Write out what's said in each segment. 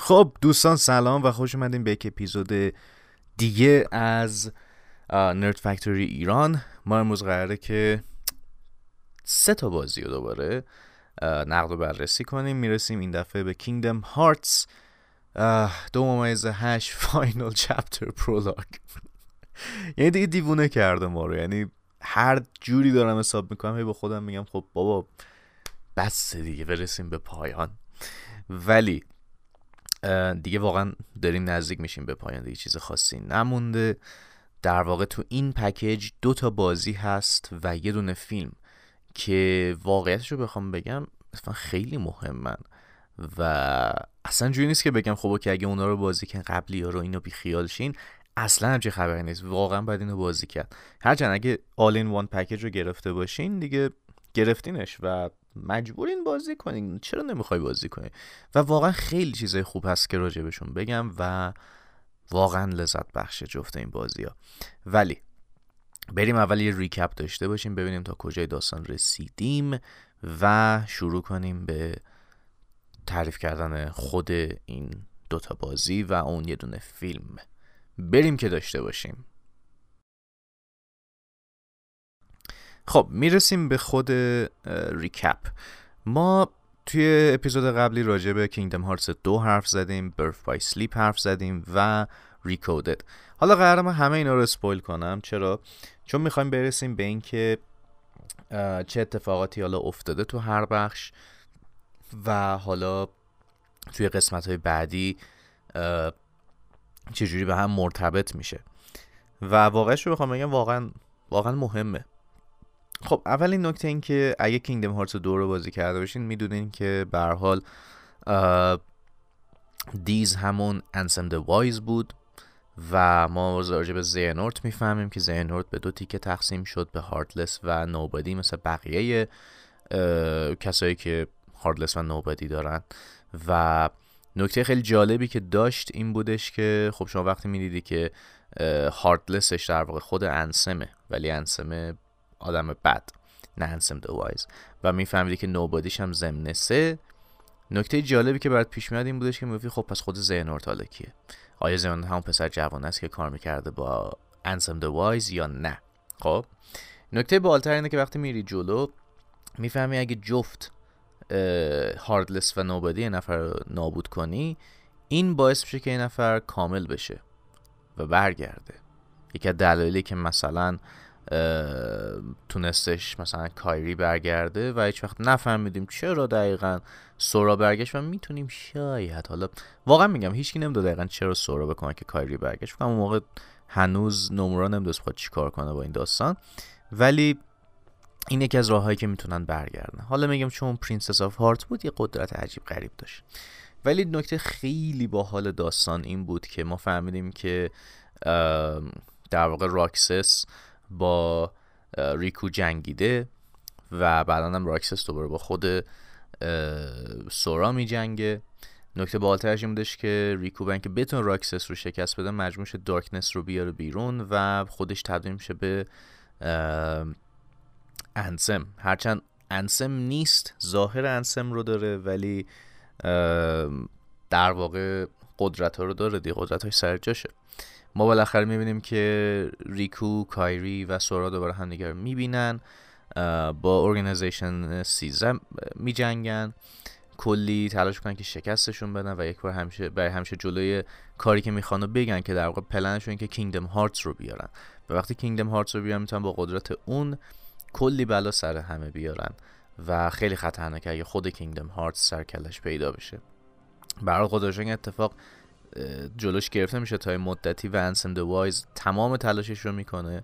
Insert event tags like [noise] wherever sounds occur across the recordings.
خب دوستان سلام و خوش اومدین به یک اپیزود دیگه از Nerd Factory ایران. ما امروز قراره که سه تا بازی رو دوباره نقد و بررسی کنیم. می‌رسیم این دفعه به Kingdom Hearts دو ممیز هشت Final Chapter Prologue یعنی دیگه دیوونه کرده ما رو. یعنی هر جوری دارم حساب می‌کنم هی به خودم میگم خب بابا بس دیگه برسیم به پایان. ولی دیگه واقعا داریم نزدیک میشیم به پایان دیگه چیز خاصی نمونده. در واقع تو این پکیج دو تا بازی هست و یه دونه فیلم که واقعیتش رو بخوام بگم اصلا خیلی مهمن و اصلا جوری نیست که بگم خب که اگه اونا رو بازی کن قبلی ها رو اینو بی خیال شین اصلا همچه خبری نیست. واقعا باید اینو بازی کرد. هرچند اگه آل این وان پکیج رو گرفته باشین دیگه گرفتینش و مجبورین بازی کنین. چرا نمی‌خوای بازی کنی؟ و واقعا خیلی چیزای خوب هست که راجبشون بگم و واقعا لذت بخش جفت این بازی ها ولی بریم اول یه ریکپ داشته باشیم ببینیم تا کجای داستان رسیدیم و شروع کنیم به تعریف کردن خود این دوتا بازی و اون یه دونه فیلم. بریم که داشته باشیم. خب می‌رسیم به خود ریکپ. ما توی اپیزود قبلی راجع به کینگدم هارتس دو حرف زدیم برف بای سلیپ حرف زدیم و ریکودد. حالا قرارم همه اینا رو اسپویل کنم. چرا؟ چون می‌خوایم برسیم به اینکه چه اتفاقاتی حالا افتاده تو هر بخش و حالا توی قسمت های بعدی چجوری به هم مرتبط میشه. و واقعش رو بخوام بگم واقعا واقعا مهمه. خب اولین نکته این که اگه کینگدم هارتس دو رو بازی کرده باشین می‌دونین که به حال دیز همون انسم وایز بود و ما راجع به زینورت می‌فهمیم که زینورت به دو تیکه تقسیم شد به هارتلس و نوبادی مثل بقیه کسایی که هارتلس و نوبادی دارن. و نکته خیلی جالبی که داشت این بودش که خب شما وقتی می‌دیدی که هارتلسش در واقع خود انسمه ولی انسمه آدم بد نه دو وایز و میفهمیدی که نوبادیش هم زمنه سه. نکته جالبی که برات پیش میاد این بودش که می‌گفتی خب پس خود زینورت حالا کیه؟ آیا زینورت همون پسر جوان است که کار می‌کرده با انسم دو وایز یا نه؟ خب نکته بالتر اینه که وقتی میری جلو می‌فهمی اگه جفت هاردلس و نوبادی یه نفر نابود کنی این باعث میشه که این نفر کامل بشه و برگرده. یکی دلایلی که مثلا تونستش مثلا کایری برگرده و هیچ وقت نفهمیدیم چرا دقیقا سورا برگشت و می‌تونیم شاید حالا واقعا میگم هیچکی نمی‌دونه دقیقا چرا سورا بکنه که کایری برگشت. فکر اون موقع هنوز نمورا نمی‌دونست خود چیکار کنه با این داستان. ولی این یکی از راههایی که می‌تونن برگردن. حالا میگم چون Princess of Heart بود یه قدرت عجیب غریب داشت. ولی نکته خیلی با حال داستان این بود که ما فهمیدیم که در واقع راکسس با ریکو جنگیده و بعدا هم راکسس دوباره با خود سورا می جنگه نکته باحال‌ترش این بودش که ریکو بن که بتون راکسس رو شکست بده مجبوره darkness رو بیاره بیرون و خودش تبدیل میشه به انسم. هرچند انسم نیست ظاهر انسم رو داره ولی در واقع قدرت ها رو داره دی قدرت های سر جاشه. ما بالاخره می‌بینیم که ریکو کایری و سورا دوباره همدیگر می‌بینن با Organization سیزده میجنگن. کلی تلاش کنن که شکستشون بدن و یک بار همیشه برای همیشه جلوی کاری که می‌خوان بگن که در واقع پلنشون که Kingdom Hearts رو بیارن. و وقتی Kingdom Hearts رو بیارن می‌تونن با قدرت اون کلی بلا سر همه بیارن. و خیلی خطرناکه اگه خود Kingdom Hearts سر و کله‌ش پیدا بشه. برای این اتفاق جلوش گرفته میشه تا مدتی و Ansem the Wise تمام تلاشش رو می‌کنه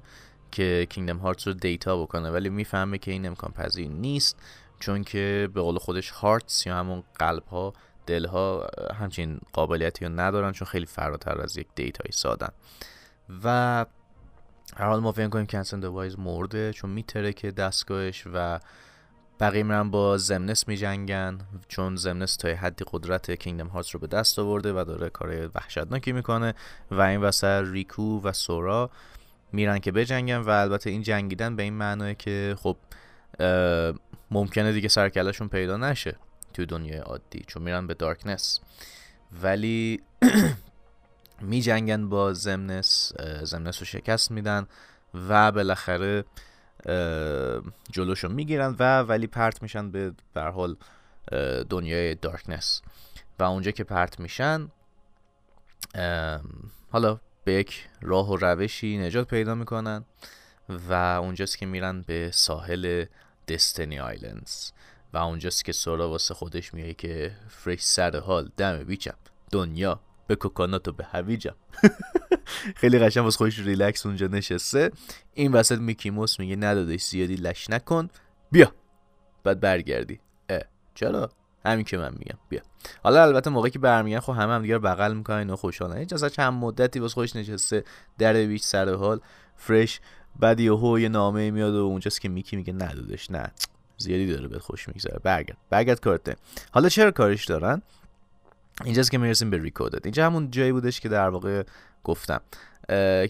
که Kingdom Hearts رو data بکنه ولی می‌فهمه که این امکان پذیر نیست چون که به قول خودش hearts یا همون قلب ها دل ها همچین قابلیتی رو ندارن چون خیلی فراتر از یک data ی سادن. و هر حال ما فکر کنیم که انسم وایز مرده چون میتره که دستگاهش و بقیه میرن با زمنس میجنگن چون زمنس تا حدی قدرت کینگدم هارتس رو به دست آورده و داره کار وحشتناکی می‌کنه و این وسط ریکو و سورا میرن که بجنگن و البته این جنگیدن به این معنیه که خب ممکنه دیگه سرکلشون پیدا نشه تو دنیای عادی چون میرن به دارکنس ولی [clears throat] می جنگن با زمنس زمنس رو شکست میدن و بالاخره جلوشو می‌گیرن و ولی پرت میشن به در حال دنیای دارکنس. و اونجا که پرت میشن حالا به یک راه و روشی نجات پیدا می‌کنن و اونجاست که میرن به ساحل دستنی آیلندز و اونجاست که سورا واسه خودش میگه که فرش سر حال دم بیچم دنیا. به کوکانات و به هویجم. [laughs] خیلی قشنگ واسه خودش ریلکس اونجا نشسته. این وسط میکیموس میگه ندادش زیادی لش نکن. بیا. بعد برگردی. اه. چرا؟ همین که من میگم. بیا. حالا البته موقعی که برمیگن خب همه هم دیگه بغل می‌کنن و خوشحالن. هیچ اصلا چند مدتی واسه خودش نشسته در بیچ سر حال فرش بعد یهو یه نامه میاد و اونجاست که میکی میگه ندادش نه. زیادی داره بهت خوش میگذره. برگرد. برگرد کارته حالا چرا کارش دارن؟ اینجاست که می‌رسیم به ریکودت اینجا همون جایی بودش که در واقع گفتم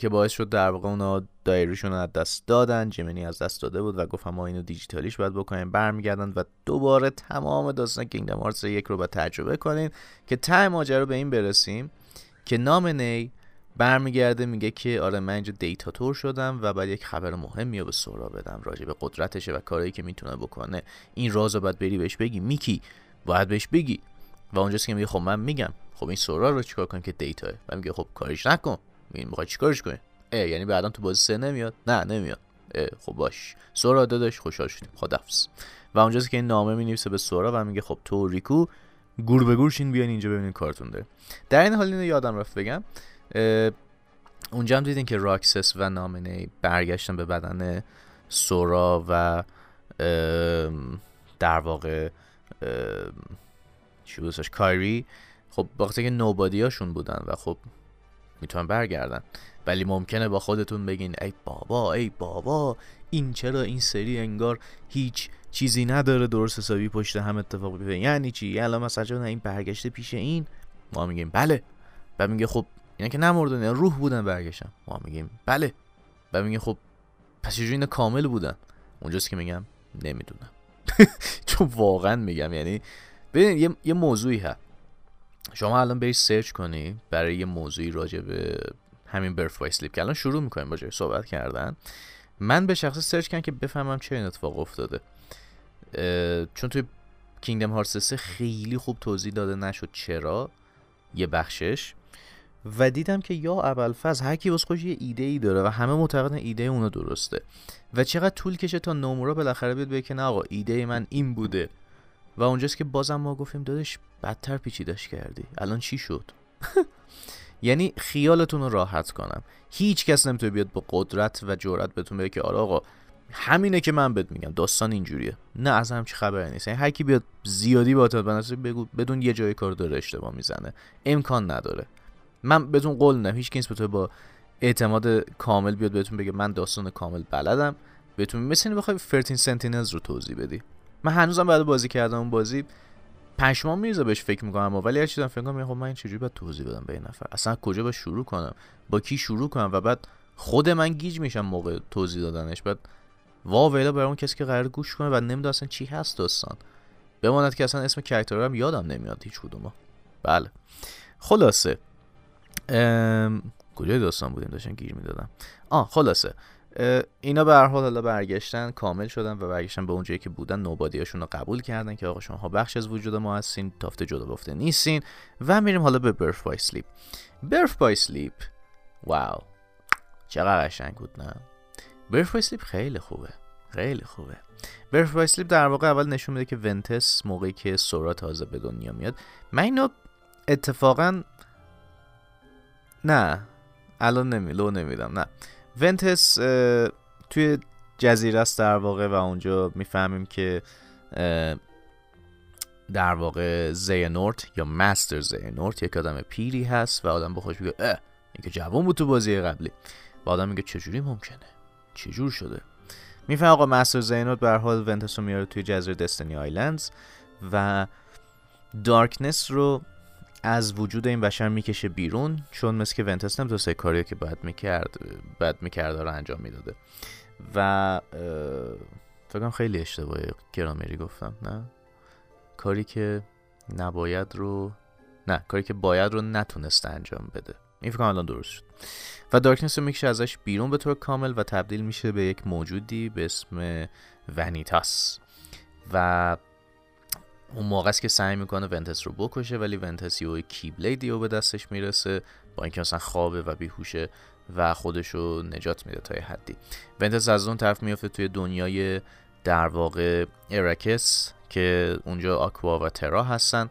که باعث شد در واقع اونا دایریشون رو از دست دادن. جمینی از دست داده بود و گفتم ما اینو دیجیتالیش باید بکنیم. برمیگردن و دوباره تمام داستان کینگدم هارتس یک رو باید تجربه کنیم که ته ماجرا به این برسیم که نام نی برمیگرده میگه که آره من اینجا دیتاتور شدم و باید یک خبر مهمی رو به سورا بدم. راجع به قدرتشه و کارهایی که می‌تونه بکنه. این راز رو باید بری بهش بگی. میکی باید بهش بگی. و اونجاست که میگه خب من میگم. خب این سورا رو چیکار کنم که دیتا و میگه خب کارش نکن. این می‌خوای چیکارش کنی؟ اه یعنی بعدا تو بازی سه نمیاد؟ نه نمیاد. خب باش. سورا داداش خوشحال شدیم. خدافظ. و اونجاست که این نامه می به سورا و میگه خب تو ریکو گور به گورشین بیاین اینجا ببینین کارتون داره. در این حال اینو یادم رفت بگم. اونجا هم دیدین که راکسس و نامنه برگشتن به بدن سورا و در واقع بودش کایری. خب وقتی که نوبادی هاشون بودن و خب می‌تونن برگردن. ولی ممکنه با خودتون بگین ای بابا ای بابا این چرا این سری انگار هیچ چیزی نداره درست حسابی پشت هم اتفاق بیفته؟ یعنی چی؟ یعنی الان مثلا این برگشته پیش این؟ ما میگیم بله. و میگه خب اینا که نمردن یعنی روح بودن برگشتن. ما میگیم بله. و میگه خب پس اینا کامل بودن؟ اونجاست که میگم نمی‌دونم. [laughs] چون واقعا میگم یعنی ببین یه, یه موضوعی هست. شما الان برید سرچ کنی برای یه موضوعی راجع به همین برف وای سلیپ که الان شروع می‌کنیم راجع صحبت کردن. من به شخص سرچ کردم که بفهمم چه این اتفاق افتاده چون توی کینگدم هارتس خیلی خوب توضیح داده نشد چرا یه بخشش. و دیدم که یا ابوالفضل هر کی واسه یه ایده ای داره و همه معتقدن ایده اونو درسته. و چقدر طول کشه تا نومورا بالاخره بیاد بگه نه آقا ایده من این بوده. و اونجاست که بازم ما گفتیم دادش بدتر پیچیدش کردی. الان چی شد؟ [laughs] یعنی خیالتون رو راحت کنم. هیچ کس نمی‌تونه بیاد با قدرت و جرأت بهتون بگه که آره آقا همینه که من بهت میگم. داستان اینجوریه. نه از هم چی خبری نیست. یعنی هر کی بیاد زیادی با بگو بدون یه جای کار داره اشتباه می‌زنه. امکان نداره. من بهتون قول میدم هیچ کس به با اعتماد کامل بیاد بهتون بگه من داستان کامل بلدم. بهتون مثل بخوای 13 سنتینلز رو توضیح بدی. من هنوزم بعد بازی کردم اون بازی پشمام میریزه بهش فکر می‌کنم ولی هر چیزم فکر کنم خب من این چجوری باید توضیح بدم به این نفر؟ اصلا کجا باید شروع کنم؟ با کی شروع کنم؟ و بعد خود من گیج میشم موقع توضیح دادنش. بعد وا ویلا برای اون کسی که قرار گوش کنه و نمی‌دونه اصلا چی هست داستان. بماند که اصلا اسم کرکترم یادم نمیاد هیچ کدومو. بله. خلاصه. کجای داستان بودیم؟ داشتن گیر می‌دادم. آه خلاصه. اینا به هر حال حالا برگشتن کامل شدن و برگشتن به اونجایی که بودن. نوبادیاشون رو قبول کردن که آقا شما بخش از وجود ما هستین تافت جدا گفته نیستین و میریم حالا به Birth by Sleep Birth by Sleep wow. چقدر قشنگ بود نه؟ Birth by Sleep خیلی خوبه. خیلی خوبه. Birth by Sleep در واقع اول نشون میده که ونتس موقعی که سورا تازه به دنیا میاد. من اینو اتفاقا نه. الان نمی لو نمیدم نه. ونتس توی جزیره است در واقع و اونجا می‌فهمیم که در واقع زینورت یا مستر زینورت یک آدم پیری هست و آدم بخوش میگه اه این که جوان بود تو بازی قبلی. و آدم میگه چجوری ممکنه؟ چجور شده؟ میفهم آقا مستر زینورت به حال ونتس رو میاره توی جزیره دستنی آیلندز و دارکنس رو از وجود این بشر می‌کشه بیرون چون مثل که ونتس نمی‌تونسته کاری که باید می‌کرد باید می‌کرد رو انجام می‌داده. و فکرم خیلی اشتباه گرامری گفتم نه؟ کاری که نباید رو نه کاری که باید رو نتونسته انجام بده. این فکر الان درست شد. و دارکنس رو می‌کشه ازش بیرون به طور کامل و تبدیل میشه به یک موجودی به اسم ونیتاس. و اون موقع است که سعی می‌کنه ونتس رو بکشه ولی ونتس یه کیبلیدی رو به دستش می‌رسه با اینکه مثلا خوابه و بیهوشه و خودش رو نجات میده تا یه حدی. ونتس از اون طرف میفته توی دنیای در واقع ارکس که اونجا آکوا و ترا هستن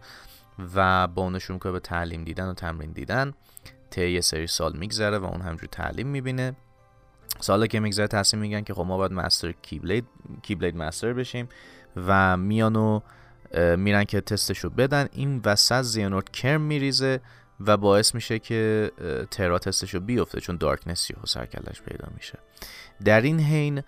و با اونشون می‌کنه به تعلیم دیدن و تمرین دیدن. طی یه سری سال میگذره و اون همجور تعلیم می‌بینه. سالا که میگذره تصمیم میگن که خب ما باید مستر کیبلید کیبلید مستر بشیم و میانو میرن که تستشو بدن. این وسط زیانورد کرم میریزه و باعث میشه که ترا تستشو بیفته چون دارکنس یهو سرکلش پیدا میشه. در این حین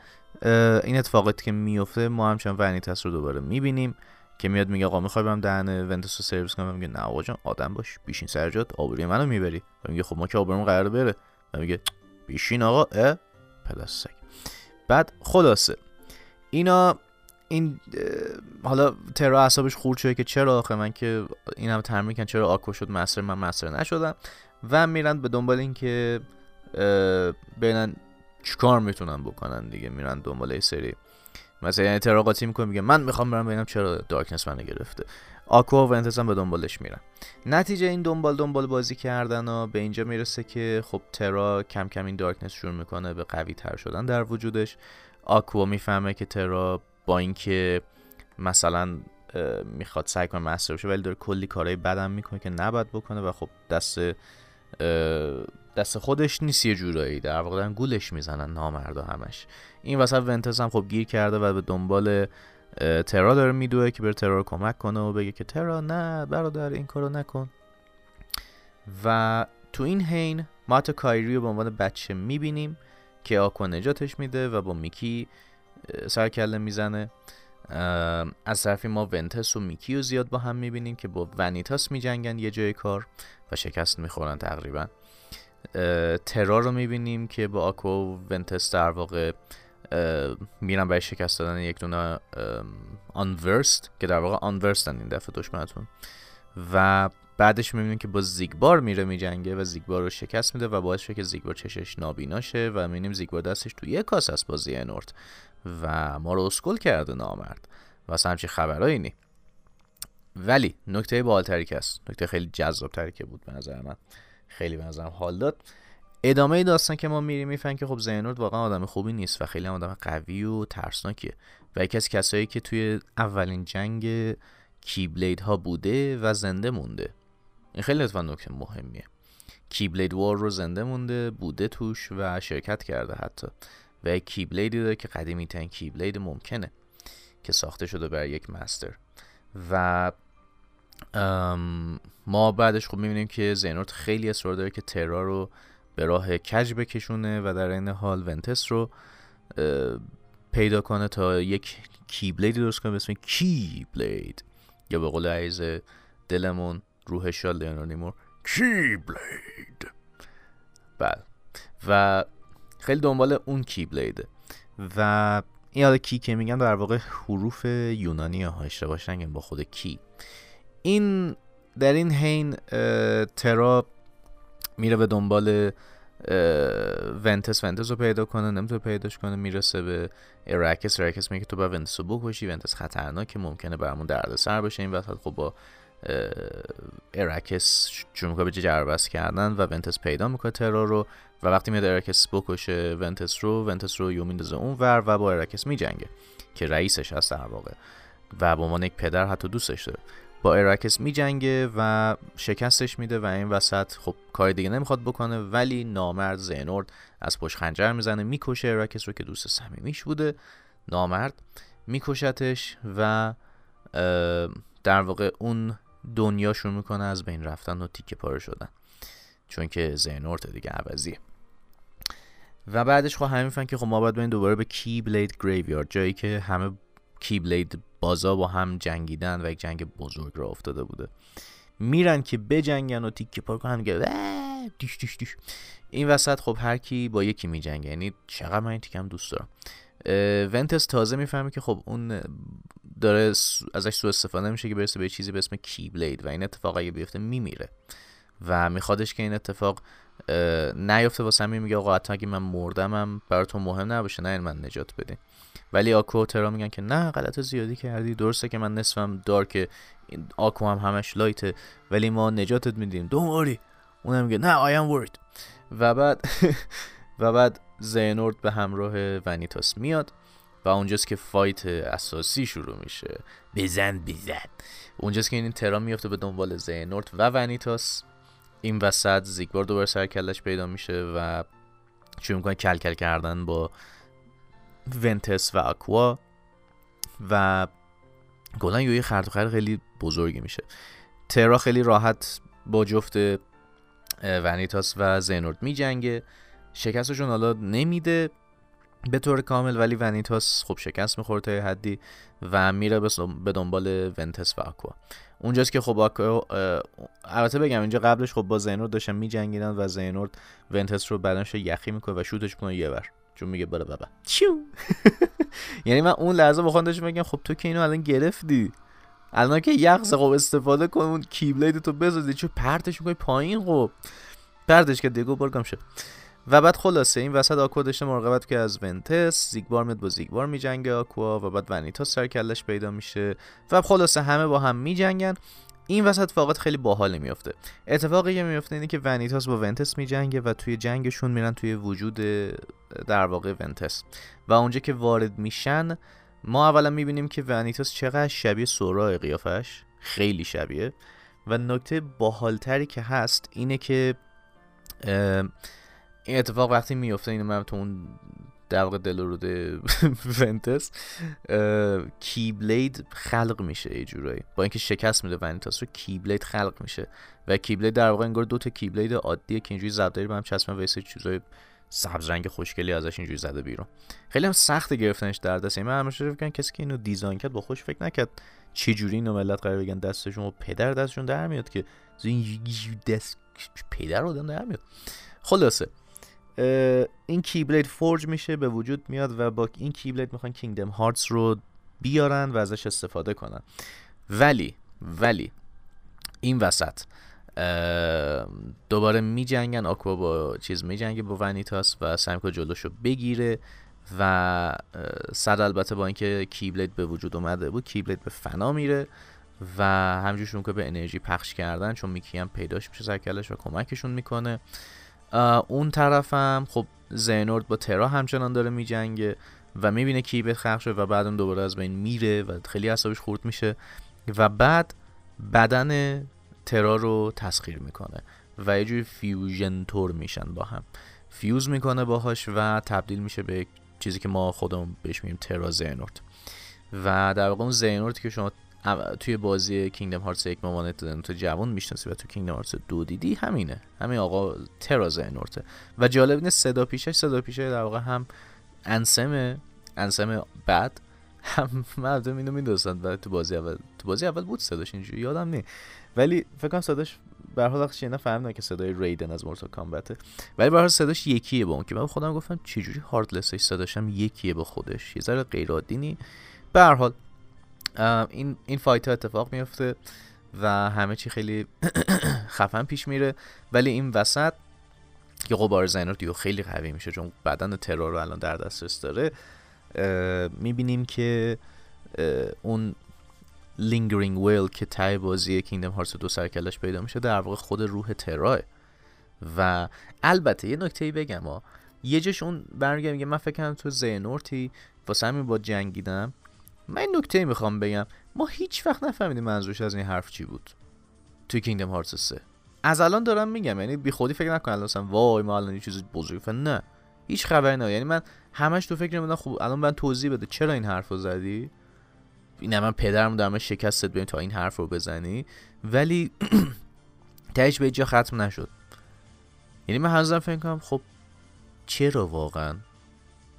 این اتفاقاتی که میفته ما همچنان ونیتس رو دوباره می‌بینیم که میاد میگه آقا می‌خوای برم دهن ونتس رو سرویس کنم؟ میگه نه آقا جان آدم باش بیشین سر جات آبروی منو می‌بری. و میگه خب ما که آبروم قرار بره. و میگه بیشین آقا اه پلاستیک بعد خلاصه. اینا این حالا ترا اعصابش خورد شده که چرا آخه من که این هم تمرین کن چرا آکو شد مستر من مستر نشدم. و میرن به دنبال این که ببینن چیکار می‌تونن بکنن دیگه. میرن دنبال این سری مثلا یعنی ترا قاطی می‌کنه میگه من می‌خوام برم ببینم چرا دارکنس منو گرفته. آکوا و انتظام به دنبالش میرن. نتیجه این دنبال دنبال بازی کردن و به اینجا می‌رسه که خب ترا کم کم این دارکنس شروع می‌کنه به قوی تر شدن در وجودش. آکوا می‌فهمه که ترا با اینکه مثلا می‌خواد سعی کنه مستر بشه ولی داره کلی کارهای بدم می‌کنه که نباید بکنه و خب دست دست خودش نیست یه جورایی. در واقع دارن گولش می‌زنن نامردا همش. این وسط ونتس هم خب گیر کرده و به دنبال ترا داره میدوه که بره ترا رو کمک کنه و بگه که ترا نه برادر این کارو نکن. و تو این حین ما تا کایری رو به عنوان بچه می‌بینیم که آکوا نجاتش میده و با میکی سرکله می‌زنه. از طرفی ما ونتس و میکی رو زیاد با هم می‌بینیم که با ونیتاس میجنگن یه جای کار و شکست می‌خورن تقریبا. ترا رو می‌بینیم که با آکو و ونتس در واقع میرن برای شکست دادن یک دونه آنورست که در واقع آنورستن این دفعه دشمنتون. و بعدش می‌بینیم که با زیگبار میره میجنگه و زیگبار رو شکست میده و باعث شده که زیگبار چشش نابینا شه و می‌بینیم زیگبار دستش تو یه کاس است با زینورد و ما رو اسکل کرده نامرد. و همچین خبرهایی نی. ولی نکته بالتری که هست نکته خیلی جذابتری که بود به نظر من خیلی به نظرم حال داد. ادامه داستان که ما میریم می‌فهمیم که خب زینورد واقعا آدم خوبی نیست و خیلی آدم قوی و ترسناکیه. و یکی از کسایی که توی اولین جنگ کیبلید ها بوده و زنده مونده. این خیلی لطفا نکته مهمیه. کیبلید وار رو زنده مونده بوده توش و شرکت کرده حتی. و یک کیبلیدی داره که قدیمی ترین کیبلید ممکنه که ساخته شده برای یک مستر. و ما بعدش خب می‌بینیم که زینورد خیلی اصرار داره که ترا رو به راه کج بکشونه و در این حال ونتس رو پیدا کنه تا یک کیبلیدی درست کنه به اسم کیبلید. یا به قول عیز دلمون روح شال لیونار کیبلید. بله. و خیلی دنبال اون کیبلیده و این حالا کی که میگن در واقع حروف یونانی ها اشتباه با خود کی. این در این حین ترا میره به دنبال ونتس. ونتس رو پیدا کنه نمی‌تونه پیداش کنه می‌رسه به اراکس. اراکس میگه تو با ونتس رو بکشی. ونتس خطرناکه ممکنه برامون سر بشه این وسط خب با اراکس شروع به جر و بحث کردن و ونتس پیدا می‌کنه ترا رو و وقتی میاد اراکس بکشه ونتس رو ونتس رو یو میندازه اون ور و با اراکس میجنگه که رئیسش هست در واقع و به عنوان یک پدر حتی دوستش داره. با اراکس میجنگه و شکستش میده و این وسط خب کار دیگه نمی‌خواد بکنه ولی نامرد زینورت از پشت خنجر می‌زنه می‌کشه اراکس رو که دوست صمیمیش بوده. نامرد میکشتش و در واقع اون دنیا شروع می‌کنه از بین رفتن و تیکه پاره شدن. چون که زینورد دیگه عوضیه. و بعدش خب همین که خب ما باید بریم دوباره به کی بلید گریویارد جایی که همه کی بلید بازا با هم جنگیدن و یک جنگ بزرگ را افتاده بوده. میرن که بجنگن و تیکه پار کنن میگه دیش دیش دیش. این وسط خب هر کی با یکی میجنگه. یعنی چقدر من این تیکم دوست دارم. ونتس تازه می‌فهمه که خب اون داره ازش سوء استفاده میشه که برسه به چیزی به اسم کیبلید و این اتفاق اگه بیفته میمیره. و میخوادش که این اتفاق نیفته واسه همین میگه آقا حتی اگه من مردمم براتون مهم نباشه نه من نجات بدین. ولی آکو و ترا میگن که نه غلط زیادی کردی درسته که من نصفم دارک آکو هم همش لایته ولی ما نجاتت میدیم. دون اونم میگه نه آی ام ورید و بعد [laughs] و بعد زینورد به همراه ونیتاس میاد. و اونجاست که فایت اساسی شروع میشه. بزن بزن. اونجاست که این ترا میفته به دنبال زینورد و ونیتاس. این وسط زیگبار دوباره سر کلش پیدا میشه و شروع می‌کنه کل کل کردن با ونتس و اکوا و گلن خرد خرد خیلی بزرگی میشه. ترا خیلی راحت با جفت ونیتاس و زینورد میجنگه. شکستشون حالا نمیده. به طور کامل ولی ونیتاس خب شکست می‌خوره تا حدی و میره به دنبال ونتس و آکوا. اونجاست که خب آکوا البته بگم اینجا قبلش خب با زینورد داشتن میجنگیدن و زینورد ونتس رو بدنش یخی می‌کنه و شوتش کنه یه بر. چون میگه بله بابا چیو؟ [laughs] یعنی من اون لحظه با داشتم میگم خب تو که اینو الان گرفتی. الان که یخ خب استفاده کن اون کیبلید تو بزازی چون پرتش می‌کنی پایین خب. پرتش که دیگو برگم شد. و بعد خلاصه این وسط آکوا داشته مراقبت که از ونتس زیگبار میاد با زیگبار میجنگه آکوا و بعد ونیتا سر کلش پیدا میشه و خلاصه همه با هم میجنگن. این وسط فقط خیلی باحال میفته اتفاقی که میفته اینه که ونیتاس با ونتس میجنگه و توی جنگشون میرن توی وجود در واقع ونتس. و اونجا که وارد میشن ما اولا می‌بینیم که ونیتاس چقدر شبیه سورا قیافش خیلی شبیه. و نکته باحالتری که هست اینه که این اتفاق وقتی میفته اینو من تو اون در واقع دلورود [laughs] ونتس کیبلید خلق میشه یه جورایی. با اینکه شکست میده ونتاس رو کیبلید خلق میشه. و کیبلید در واقع انگار دو تا کیبلید عادیه که اینجوری زبداری به هم چسبن و چیزای سبز رنگ خوشگلی ازش اینجوری زده بیرون. خیلی هم سخت گرفتنش در دست. من همیشه فکر کسی که اینو دیزاین کرد با خوش فکر نکرد چه جوری اینو ملت قرار بگن دستشون و پدر دستشون در میاد که این دست پدر رو در میاد. خلاصه. این کیبلید فورج میشه به وجود میاد و با این کیبلید می‌خوان کینگدم هارتس رو بیارن و ازش استفاده کنن. ولی ولی این وسط دوباره میجنگن آکوا با چیز میجنگه با ونیتاس و سمکو جلوشو بگیره و صد البته با اینکه کیبلید به وجود اومده بود کیبلید به فنا میره و همجور که به انرژی پخش کردن چون میکی هم پیداش میشه سرکلش و کمکشون می‌کنه. اون طرفم خب زینورد با ترا همچنان داره میجنگه و می‌بینه کیبت خلق شده و بعد اون دوباره از بین میره و خیلی حسابش خورد میشه و بعد بدن ترا رو تسخیر می‌کنه و یه جوری fusion طور میشن با هم. fuse می‌کنه باهاش و تبدیل میشه به چیزی که ما خودمون بهش میگیم ترا زینورت. و در واقع اون زینورت که شما توی بازی Kingdom Hearts یک مامانت تو جوان می‌شناسی و تو Kingdom Hearts دو دیدی همینه. همین آقا ترا زینورته و جالب اینه صدا پیشش صدا پیشه در واقع هم انسم انسم بد هم مردم اینو می‌دونستن. و تو بازی اول تو بازی اول بود صداش اینجوری یادم نی ولی فکر کنم صداش به حال وقتی فهمیدم که صدای ریدن از مورتال کامبته ولی به صداش یکیه با اون که من خودم گفتم چجوری هاردلسش صداش هم یکیه با خودش. یه ذره غیر عادی نی به هر حال این این فایت ها اتفاق میفته و همه چی خیلی [coughs] خفن پیش میره. ولی این وسط که قبار زینور دیو خیلی قوی میشه چون بدن ترا رو الان در دسترس داره می‌بینیم که اون Lingering Will که توی بازی Kingdom Hearts دو سر و کلش پیدا میشه در واقع خود روح ترائه و البته یه نکته ای بگم ها یه جاش اون برمیگرده میگه من فکر کنم تو زینورتی واسه همین با جنگیدم. من نکته می‌خوام بگم. ما هیچ وقت نفهمیدیم منظورش از این حرف چی بود. توی کینگدم هارتس 3 از الان دارم میگم یعنی بی خودی فکر نکن الان وای ما الان یه چیز بزرگی نه. هیچ خبری نه یعنی من همش تو فکر میدم خب الان من توضیح بده چرا این حرف زدی؟ این من پدرم دارم شکستت ببین تا این حرف رو بزنی. ولی [clears throat] تهش به جا ختم نشد. یعنی من هنوزم فکر کنم خب چرا واقعا؟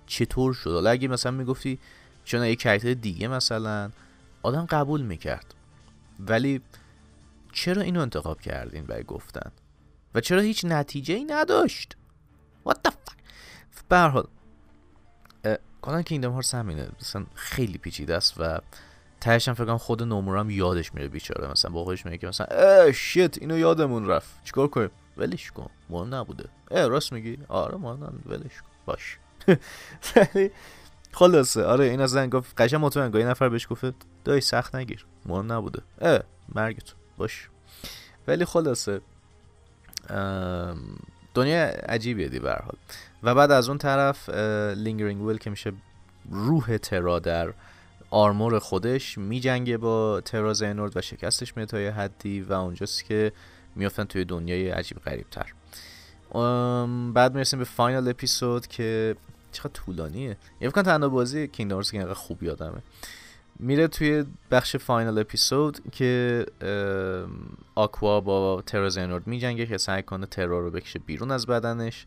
چطور شد؟ حالا اگه مثلا می‌گفتی چون یه کرکتر دیگه مثلا آدم قبول می‌کرد. ولی چرا اینو انتخاب کردین برای گفتن؟ و چرا هیچ نتیجه ای نداشت؟ What the fuck حال کانال کینگدم هارتس همینه. مثلا خیلی پیچیده است و تهش هم فکر خود نومورا یادش میره بیچاره. مثلا با خودش میگه که مثلا اه شیت اینو یادمون رفت. چیکار کنیم؟ ولش کن. مهم نبوده. اه راست میگی؟ آره مهم ولش کن. باش. [laughs] خلاصه. آره این از گفت قشنگ مطمئن یه نفر بهش گفت دای سخت نگیر. مهم نبوده. اه مرگت. باش. ولی خلاصه دنیا عجیبیه دی حال. و بعد از اون طرف Lingering Will که میشه روح ترا در armor خودش میجنگه با ترا زینورت و شکستش میده تا یه حدی و اونجاست که میافتن توی دنیای عجیب غریب تر بعد می‌رسیم به فاینال اپیزود که چقدر طولانیه. یه فکر تنها بازی کینگدامز که خوب یادمه. میره توی بخش فاینال اپیزود که آکوا با ترور زینورد میجنگه که سعی کنه ترور رو بکشه بیرون از بدنش.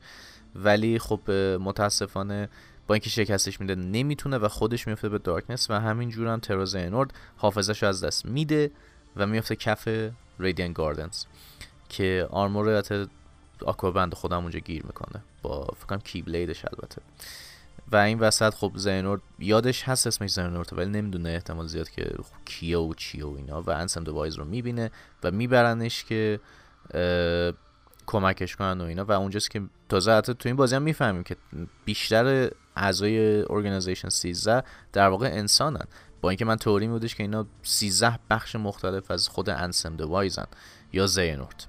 ولی خب متاسفانه با اینکه شکستش میده نمی‌تونه و خودش میفته به دارکنس و همین جور هم ترور زینورد حافظش از دست میده و میفته کف ریدین گاردنز که آرمور آکوا بند خودم اونجا گیر می‌کنه. با فکرم کیبلیدش البته. و این وسط خب زینورد یادش هست اسمش زینورد ولی نمی‌دونه احتمال زیاد که کیه و چیه و اینا. و انسم دوایز رو می‌بینه و میبرنش که کمکش کنن و اینا. و اونجاست که تازه حتی تو این بازی هم می‌فهمیم که بیشتر اعضای ارگانیزیشن 13 در واقع انسانن. با اینکه من توری بودش که اینا 13 بخش مختلف از خود انسم دوایزن یا زینورد.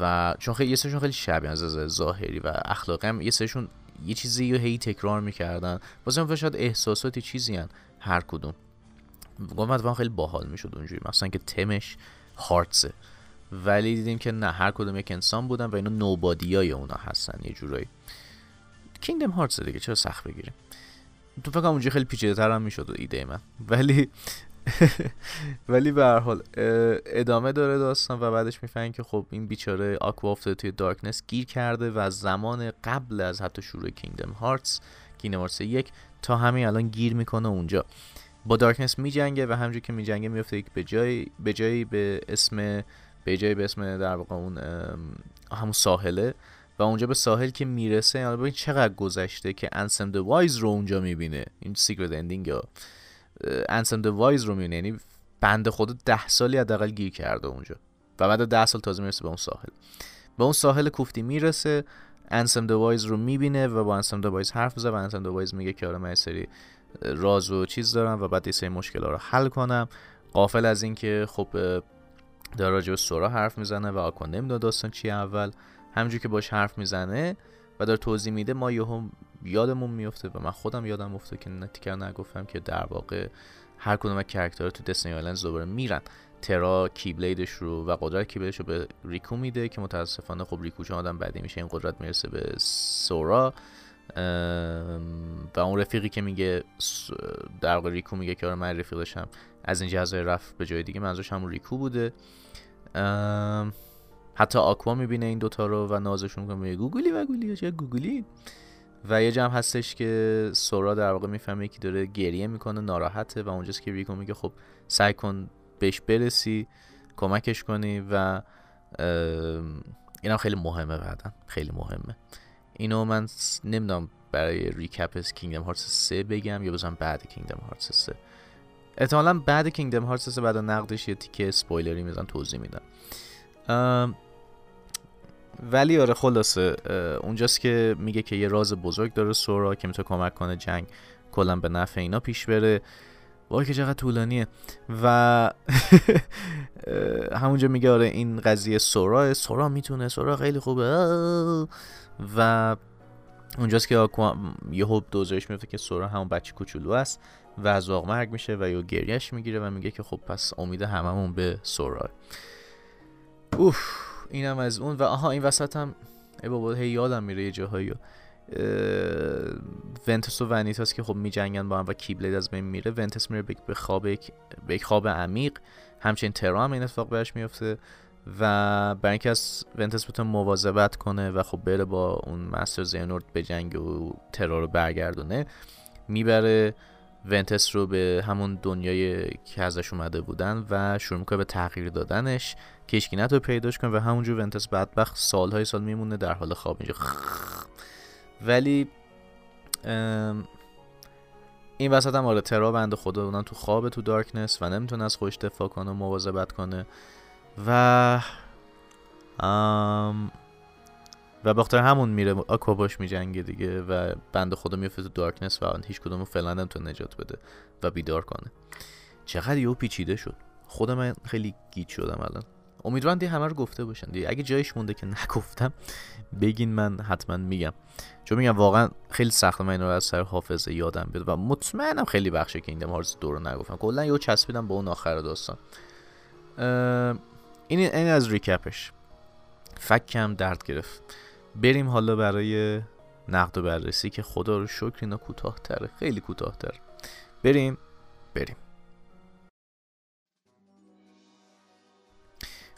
و چون خیلی یه سرشون خیلی شبیه از ظاهری و اخلاقی هم یه سرشون یه چیزی رو هی تکرار می‌کردن. واسه شاید احساساتی چیزی هن هر کدوم. گفتم خیلی باحال می‌شد اونجوری. مثلا که تمش هارتسه ولی دیدیم که نه هر کدوم یک انسان بودن و اینا نوبادی های اونا هستن یه جورایی. کینگدم هارتسه دیگه چرا سخت بگیریم؟ تو فکر اونجا خیلی پیچیده تر هم می‌شد ایده من. ولی [laughs] ولی به هر حال ادامه داره داستان و بعدش می‌فهمیم که خب این بیچاره آکوا افتاده توی دارکنس گیر کرده و زمان قبل از حتی شروع کینگدم هارتس کینگدم هارتس یک تا همین الان گیر می‌کنه اونجا. با دارکنس میجنگه و همجور که میجنگه میفته یک به جای به جایی به اسم به جایی به اسم در واقع اون همون ساحله و اونجا به ساحل که می‌رسه یعنی ببین چقدر گذشته که Ansem Wise رو اونجا می‌بینه. این secret ending یا Ansem Wise رو می‌بینه یعنی بنده خدا ده سالی حداقل گیر کرده اونجا. و بعد ده سال تازه می‌رسه به اون ساحل. به اون ساحل کوفتی می‌رسه Ansem Wise رو می‌بینه و با Ansem Wise حرف می‌زنه و Ansem Wise میگه که آره من سری راز و چیز دارم و بعد یه سری مشکل رو حل کنم. غافل از اینکه خب داره راجع سورا حرف می‌زنه و آکوا نمی‌دونه داستان چی اول. همونجور که باش حرف می‌زنه و داره توضیح میده ما یهو یادمون میفته و من خودم یادم میفته که نکته رو نگفتم که در واقع هر کدوم از character ها تو Destiny Islands دوباره میرن. ترا Keyblade ش رو و قدرت Keyblade ش رو به ریکو میده که متاسفانه خب ریکو چون آدم بعدی میشه این قدرت می‌رسه به سورا. و اون رفیقی که میگه در واقع ریکو میگه که آره من رفیق داشتم از این جزیره رفت به جای دیگه منظورش همون ریکو بوده. حتی آکوا می‌بینه این دوتا رو و نازشون می‌کنه. گوگولی و گوگولی چه گوگولی و یه جا هم هستش که سورا در واقع می‌فهمه که داره گریه می‌کنه ناراحته و اونجاست که ریکو میگه خب سعی کن بهش برسی کمکش کنی و اینم خیلی مهمه بعدا خیلی مهمه. اینو من نمی‌دونم برای ریکپ کینگدم هارتس 3 بگم یا بزنم بعد کینگدم هارتس 3 احتمالا بعد کینگدم هارتس 3 بعد نقدش یه تیکه سپویلری میزن توضیح میدم. ولی آره خلاصه اونجاست که میگه که یه راز بزرگ داره سورا که می‌تونه کمک کنه جنگ کلا به نفع اینا پیش بره. وای که چقدر طولانیه. و همونجا میگه آره این قضیه سورا سورا می‌تونه سورا خیلی خوبه. و اونجاست که یه حب دوزش میفته که سورا همون بچه کوچولو است و از مرگ میشه و یه گریش می‌گیره و میگه که خب پس امید هممون به سورا اوف. اینم از اون و آها این وسط هم ای بابا هی یادم میره یه جاهایی. ونتس و ونیتاس که خب میجنگن با هم و کیبلید از بین میره ونتس میره به خواب به خواب عمیق. همچنین ترا هم این اتفاق بهش میفته و برای اینکه از ونتس بتونه مواظبت کنه و خب بره با اون مستر زینورد به جنگ و ترا رو برگردونه می‌بره ونتس رو به همون دنیای که ازش اومده بودن و شروع می‌کنه به تغییر دادنش. هیچکی رو پیداش کنه و همونجور ونتس بدبخت سالهای سال میمونه در حال خواب اینجا. ولی این وسط هم آره ترا بند خدا اونم تو خواب تو دارکنس و نمی‌تونه از خودش دفاع کنه و مواظبت کنه. و و بخاطر همون میره آکواباش میجنگه دیگه و بند خدا میفته تو دارکنس و هیچ کدوم فعلا نمی‌تونه نجات بده و بیدار کنه. چقدر یهو پیچیده شد. خود من خیلی گیت شدم الان. امیدوارم دی همه رو گفته باشن. دیگه اگه جایش مونده که [laughs] نگفتم بگین من حتما میگم. چون میگم واقعا خیلی سخت من رو از سر حافظه یادم بیاد و مطمئنم خیلی بخشه که این هارز دو رو نگفتم. کلا یهو چسبیدم به اون آخر داستان. این این از ریکپش. فکم درد گرفت. بریم حالا برای نقد و بررسی که خدا رو شکر اینا کوتاه تره خیلی کوتاه تر بریم؟ بریم.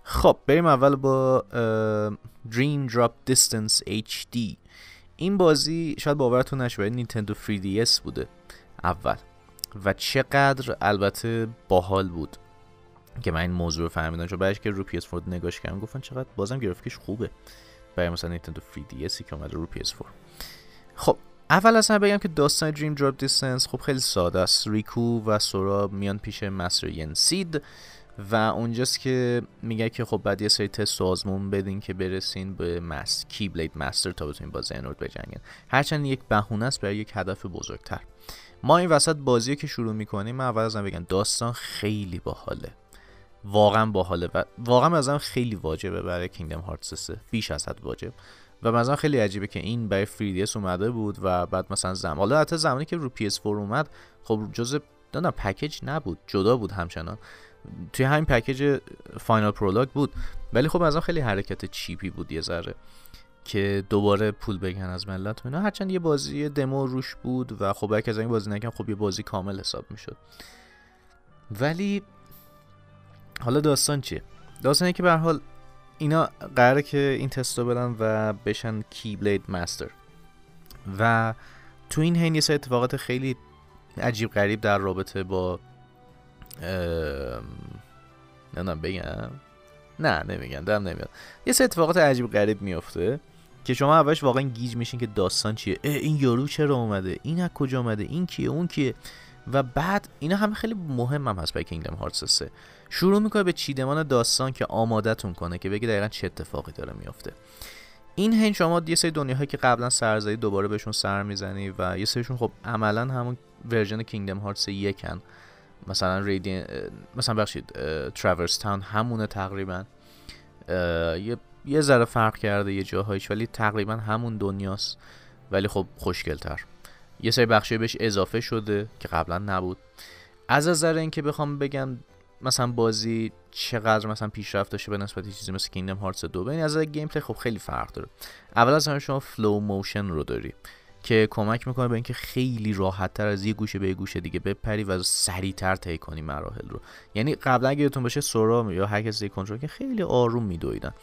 خب بریم اول با Dream Drop Distance HD این بازی شاید باورتون نشه ولی نینتندو 3DS بوده اول. و چقدر البته باحال بود که من این موضوع رو فهمیدم. چون بعدش که رو PS4 نگاش کردم گفتن چقدر بازم گرافیکش خوبه. برای مثلا نینتندو 3DS که اومده رو PS4 خب اول اصلا بگم که داستان دریم دراپ دیستنس خب خیلی ساده است. ریکو و سورا میان پیش مستر ین سید و اونجاست که میگه که خب بعد یه سری تست و آزمون بدین که برسین به مس کی بلید مستر تا بتونین با زینورد بجنگین. هرچند یک بهونه است برای یک هدف بزرگتر. ما این وسط بازی که شروع می‌کنیم اول از همه بگم داستان خیلی باحاله. واقعا باحاله و واقعا ازم خیلی واجبه برای Kingdom Hearts 3 بیش از حد واجب. و مثلا خیلی عجیبه که این برای 3DS اومده بود و بعد مثلا زمان حالا حتی زمانی که رو PS4 اومد خب جزء نه پکیج نبود. جدا بود همچنان. توی همین پکیج Final Prologue بود. ولی خب از خیلی حرکت cheap ی بود یه ذره که دوباره پول بکنن از ملت اینا. هرچند یه بازی دمو روش بود و خب اگه از این بازی نکن خب یه بازی کامل حساب می‌شد. ولی حالا داستان چیه؟ داستانی که به حال اینا قراره که این تست بدن و بشن کی بلید مستر و تو این حین یه سری اتفاقات خیلی عجیب غریب در رابطه با نه بگم. نه نمیگم دارم نمیاد. یه سری اتفاقات عجیب غریب میفته که شما اولش واقعا گیج میشین که داستان چیه. این یارو چرا اومده؟ این از کجا اومده؟ این کیه؟ اون کیه؟ و بعد اینا همه خیلی مهم هم هست برای کینگدم هارتس 3 شروع می‌کنه به چیدمان داستان که آمادتون کنه که بگه دقیقا چه اتفاقی داره میافته. این هین شما یه سری دنیاهایی که قبلا سرزایی دوباره بهشون سر می‌زنی و یه سریشون خب عملا همون ورژن کینگدم هارتس یکن. مثلا ریدین مثلا بخشید تراورس تاون همونه تقریبا. یه یه ذره فرق کرده یه جاهایش ولی تقریبا همون دنیاست. ولی خب خوشگلتر. یه سری بخشی بهش اضافه شده که قبلا نبود. از نظر اینکه بخوام بگم مثلا بازی چقدر مثلا پیشرفت داشته به نسبت چیزی مثل Kingdom Hearts 2 ببین از gameplay خب خیلی فرق داره. اول از همه شما flowmotion رو داری که کمک می‌کنه به اینکه خیلی راحت تر از یه گوشه به یه گوشه دیگه بپری و سریعتر طی کنی مراحل رو. یعنی قبلا اگه یادتون باشه سورا یا هر کسی کنترل که خیلی آروم میدویدن.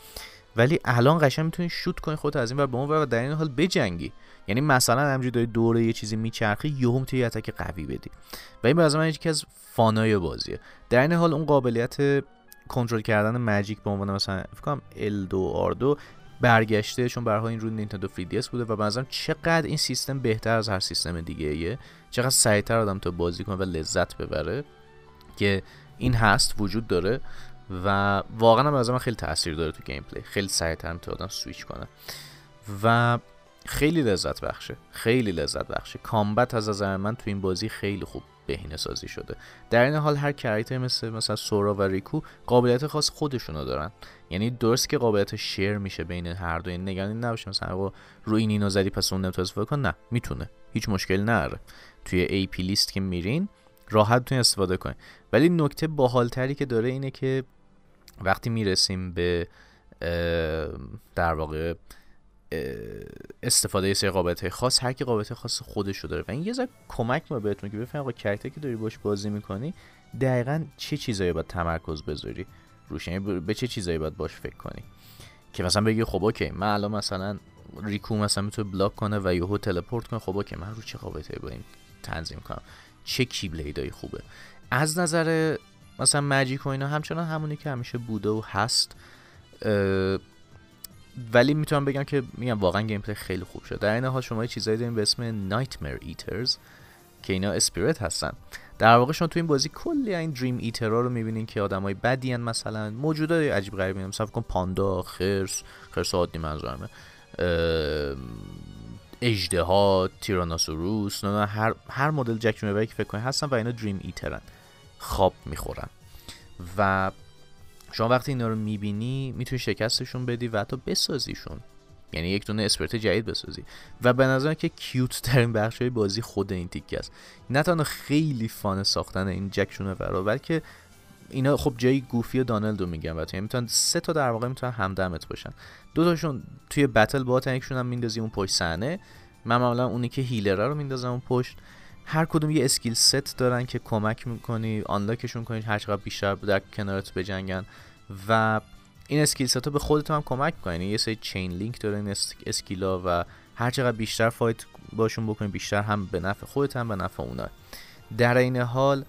ولی الان قشنگ می‌تونی شوت کنی خودت از این و به اون و در این حال بجنگی. یعنی مثلا همینجوری داری دوره یه چیزی میچرخی یهو می‌تونی اتک قوی بدی. و این به من یکی از فانای بازیه. در این حال اون قابلیت کنترل کردن ماجیک به عنوان مثلا فکر کنم L2 R2 برگشته چون برها این رو نینتندو 3DS بوده و بنظرم چقدر این سیستم بهتر از هر سیستم دیگه ایه چقدر سریعتر آدم تا بازی کنه و لذت ببره که این هست وجود داره و واقعا هم از من خیلی تاثیر داره تو gameplay خیلی سریعتر می‌تونه آدم سویچ کنه. و خیلی لذت بخشه. خیلی لذت بخشه. combat از نظر من تو این بازی خیلی خوب بهینه سازی شده. در این حال هر character مثل مثلا سورا و ریکو قابلیت خاص خودشونو دارن. یعنی درست که قابلیت share میشه بین هر دو این نگرانی نباشه. مثلا روی این اینو زدی پس اون نمی‌تونه کن نه می‌تونه. هیچ مشکلی نداره. توی ability list که میرین راحت استفاده کنید ولی نکته باحالتری که داره اینه که وقتی می‌رسیم به در واقع استفاده سری قابلیت خاص هر کی قابلیت خاص خودش رو داره. و این یه ذره کمک می‌کنه بهتون که بفهمید آقا character ی که داری باش بازی می‌کنی دقیقا چه چیزایی باید تمرکز بذاری روش؟ یعنی به چه چیزایی باید باش فکر کنی؟ که مثلا بگی خب okay من الان مثلا ریکو مثلا می‌تونه block کنه و یهو teleport کنه خب okay من رو چه قابلیتی با این تنظیم کنم؟ چه Keyblade ای خوبه؟ از نظر مثلا magic و اینا همچنان همونی که همیشه بوده و هست ولی می‌تونم بگم که میگم واقعا gameplay خیلی خوب شد. در این حال شما چیزایی داریم به اسم Nightmare Eaters که اینا spirit هستن. در واقع شما تو این بازی کلی این Dream Eater ا رو می‌بینین که آدمای بدی مثلا. موجودای عجیب غریبی مثلا فکر کن پاندا خرس خرس عادی منظورمه. اجده ها تیراناسوروس نه هر هر مدل جک که فکر کنید هستن و اینا دریم ایترن خواب می‌خورن. و شما وقتی اینا رو می‌بینی می‌تونی شکستشون بدی و حتی بسازیشون. یعنی یک دونه اسپرت جدید بسازی. و به نظر که کیوت ترین بخش های بازی خود این تیکه است. نه تنها خیلی فان ساختن این جکشونه رو بلکه اینا خب جای Goofy و Donald رو میگن و می‌تونن سه تا در واقع می‌تونن همدمت باشن. دو تاشون توی battle با یکشون هم میندازی اون پشت صحنه. من معمولا اونی که healer ه رو میندازم اون پشت. هر کدوم یه skill set دارن که کمک می‌کنی unlock شون کنی هر چقدر بیشتر در کنارت بجنگن. و این skill set به خودت هم کمک کنی یعنی یه سری chain link داره این skill ا و هر چقدر بیشتر fight باشون بکنی بیشتر هم به نفع خودت هم به نفع اونا. در این حال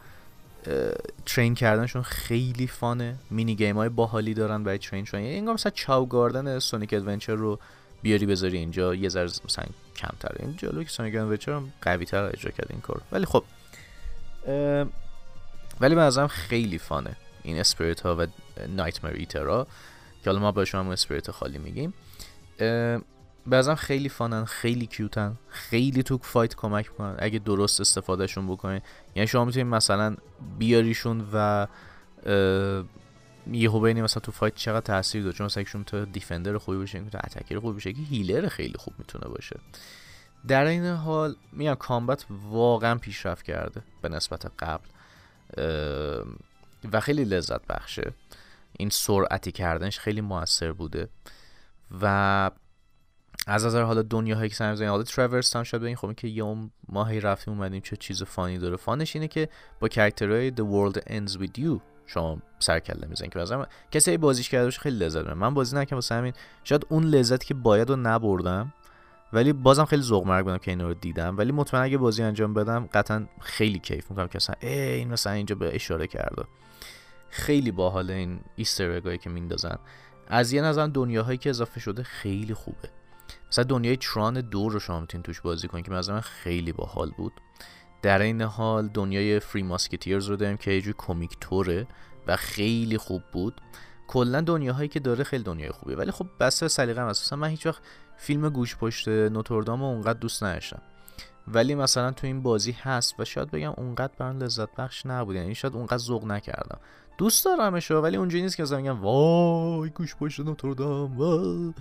train کردنشون خیلی fun ه. mini game های باحالی دارن برای train شدن. یعنی انگار مثلا Chao Garden Sonic Adventure رو بیاری بذاری اینجا یه ذره مثلا کمتره. این جلو که Sonic Adventure هم قوی تر اجرا کرده این کار ولی خب ولی به خیلی fun ه این spirit ها و nightmare eater ا که حالا ما با شما spirit خالی میگیم. بعضا خیلی fun ن خیلی cute ن خیلی تو fight کمک می‌کنن. اگه درست استفادهشون بکنین یعنی شما می‌تونید مثلا بیاریشون و یهو ببینید مثلا تو فایت چقدر تاثیر داره چون مثلا تو دیفندر خوبی بشه تو اتکر خوبی بشه که هیلر خیلی خوب می‌تونه باشه. در این حال میگم کامبت واقعا پیشرفت کرده به نسبت قبل. و خیلی لذت بخشه. این سرعتی کردنش خیلی موثر بوده. و از نظر حالا دنیاهایی که سر حالا ترورس هم شد این خب که یه ماهی رفتیم اومدیم چه چیز فانی داره. فانش اینه که با character های The World Ends With You شما سر کله می‌زنید که مثلا کسی بازیش کرده باشه خیلی لذت بره من بازی نکردم واسه همین. شاید اون لذتی که باید رو نبردم ولی بازم خیلی ذوق مرگ بودم که اینا رو دیدم. ولی مطمئن اگه بازی انجام بدم قطعا خیلی کیف می‌کنم. که اصلا این مثلا اینجا به اشاره کرده خیلی باحال این Easter egg میندازن. از یه نظر دنیاهایی که اضافه شده خیلی خوبه. مثلا دنیای Tron دو رو شما می‌تونید توش بازی کنید که مثلا خیلی باحال بود. در این حال دنیای فری ماسکتیرز رو داریم که یه کمیک توره و خیلی خوب بود. کلا دنیاهایی که داره خیلی دنیای خوبه ولی خب بس سلیقه اساسا من هیچ وقت فیلم گوش پشت نوتردام رو اونقدر دوست نداشتم. ولی مثلا تو این بازی هست و شاید بگم اونقدر برام لذت بخش نبود. یعنی شاید اونقدر ذوق نکردم. دوست دارمش ولی اونجوری نیست که مثلا میگم وای گوش پشت نوتردام وای.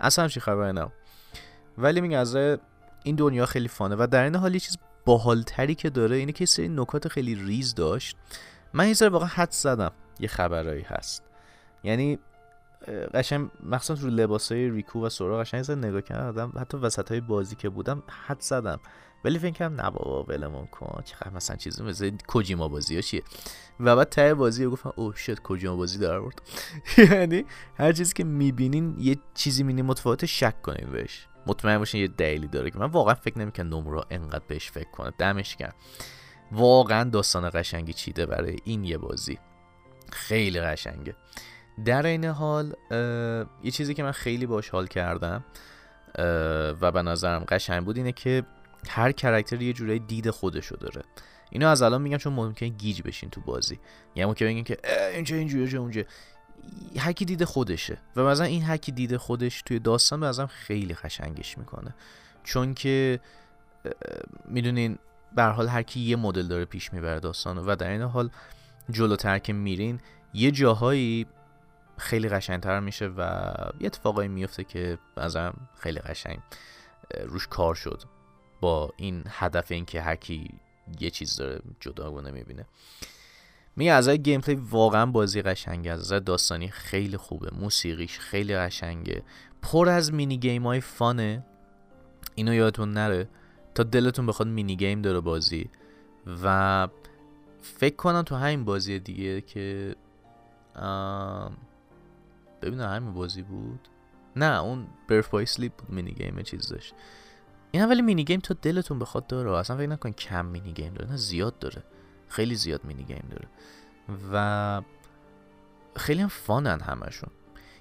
اصلا چی خبر نه ولی میگم از این دنیا خیلی فانه و در این حال یه چیز باحالتری که داره اینه که سری نکات خیلی ریز داشت. من یه واقعا حد زدم یه خبرایی هست. یعنی قشنگ مخصوصا رو لباسای ریکو و سورا قشنگ نگاه کردم حتی وسط های بازی که بودم حد زدم. ولی فکر کنم نه بابا ولمون کن چقدر مثلا چیزی مثل کوجیما بازی ها چیه؟ و بعد ته بازی گفتم اوه شت کوجیما بازی در آورد. [laughs] یعنی هر چیزی که می‌بینین یه چیزی مینی متفاوت شک کنین بهش. مطمئن باشین یه دلیلی داره که من واقعا فکر نمی‌کنم نمره انقدر بهش فکر کنه. دمش کرد واقعا داستان قشنگی چیده برای این یه بازی. خیلی قشنگه. در این حال یه چیزی که من خیلی باش حال کردم و به نظرم قشنگ بود اینه که هر کرکتر یه جورایی دید خودشو داره. اینو از الان میگم چون ممکنه گیج بشین تو بازی. یعنی ممکنه بگین که اینجا اینجوری اونجا هکی دید خودشه. و مثلا این هکی دید خودش توی داستان به خیلی قشنگش می‌کنه. چون که می‌دونین به حال هر کی یه مدل داره پیش می‌بره داستانو و در این حال جلوتر که میرین یه جاهایی خیلی قشنگتر میشه و یه اتفاقایی میفته که ازم خیلی قشنگ روش کار شد با این هدف اینکه هر کی یه چیز داره جداگونه می‌بینه. میگه از gameplay واقعا بازی قشنگه. از داستانی خیلی خوبه. موسیقیش خیلی قشنگه. پر از mini game های fun ه. اینو یادتون نره. تا دلتون بخواد mini game داره بازی. و فکر کنم تو همین بازی دیگه که ببینم همین بازی بود. نه اون Birth by Sleep بود mini game چیز داشت. این ولی mini game تا دلتون بخواد داره. اصلا فکر نکن کم mini game داره. نه زیاد داره. خیلی زیاد mini game داره. و خیلی هم fun ن همشون.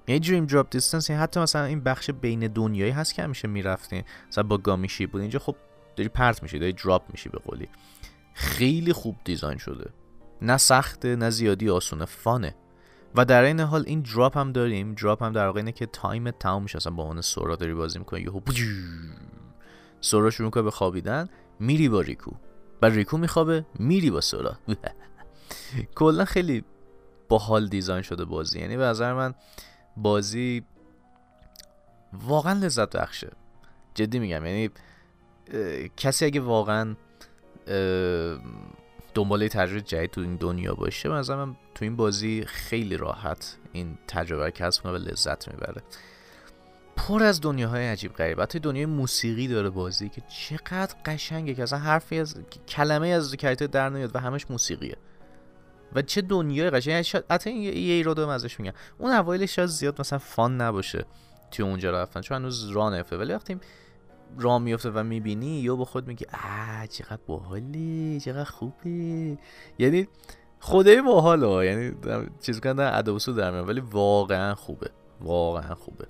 یعنی Dream Drop Distance حتی مثلا این بخش بین دنیایی هست که همیشه می‌رفتین. مثلا با Gummi Ship بود. اینجا خب داری پرت میشی داری drop میشی به قولی. خیلی خوب design شده. نه سخته نه زیادی آسونه fun ه. و در این حال این drop هم داریم. drop هم در واقع اینه که time تمام میشه. اصلا با اون سورا داری بازی می‌کنی یهو سورا شروع می‌کنه به خوابیدن. میری با ریکو. و ریکو میخوابه میری با سورا. [laughs] کلا خیلی باحال دیزاین شده بازی. یعنی به نظر من بازی واقعا لذت بخشه. جدی میگم یعنی کسی اگه واقعا دنبال تجربه جدید تو این دنیا باشه من تو این بازی خیلی راحت این تجربه کسب کنه و لذت می‌بره. پر از دنیاهای عجیب غریب. حتی دنیای موسیقی داره بازی که چقدر قشنگه که اصلا حرفی از کلمه از کرکتر در نمیاد و همش موسیقیه. و چه دنیای قشنگ حتی یه ایرادو ازش میگم. اون اوایلش شاید زیاد مثلا فان نباشه توی اونجا رفتن. چون هنوز راه نفته ولی وقتی راه میفته و می‌بینی یا با خود میگی آ چقدر باحالی چقدر خوبه یعنی خدای باحاله. یعنی چیز کردن ادوسو در ولی واقعا خوبه. واقعا خوبه.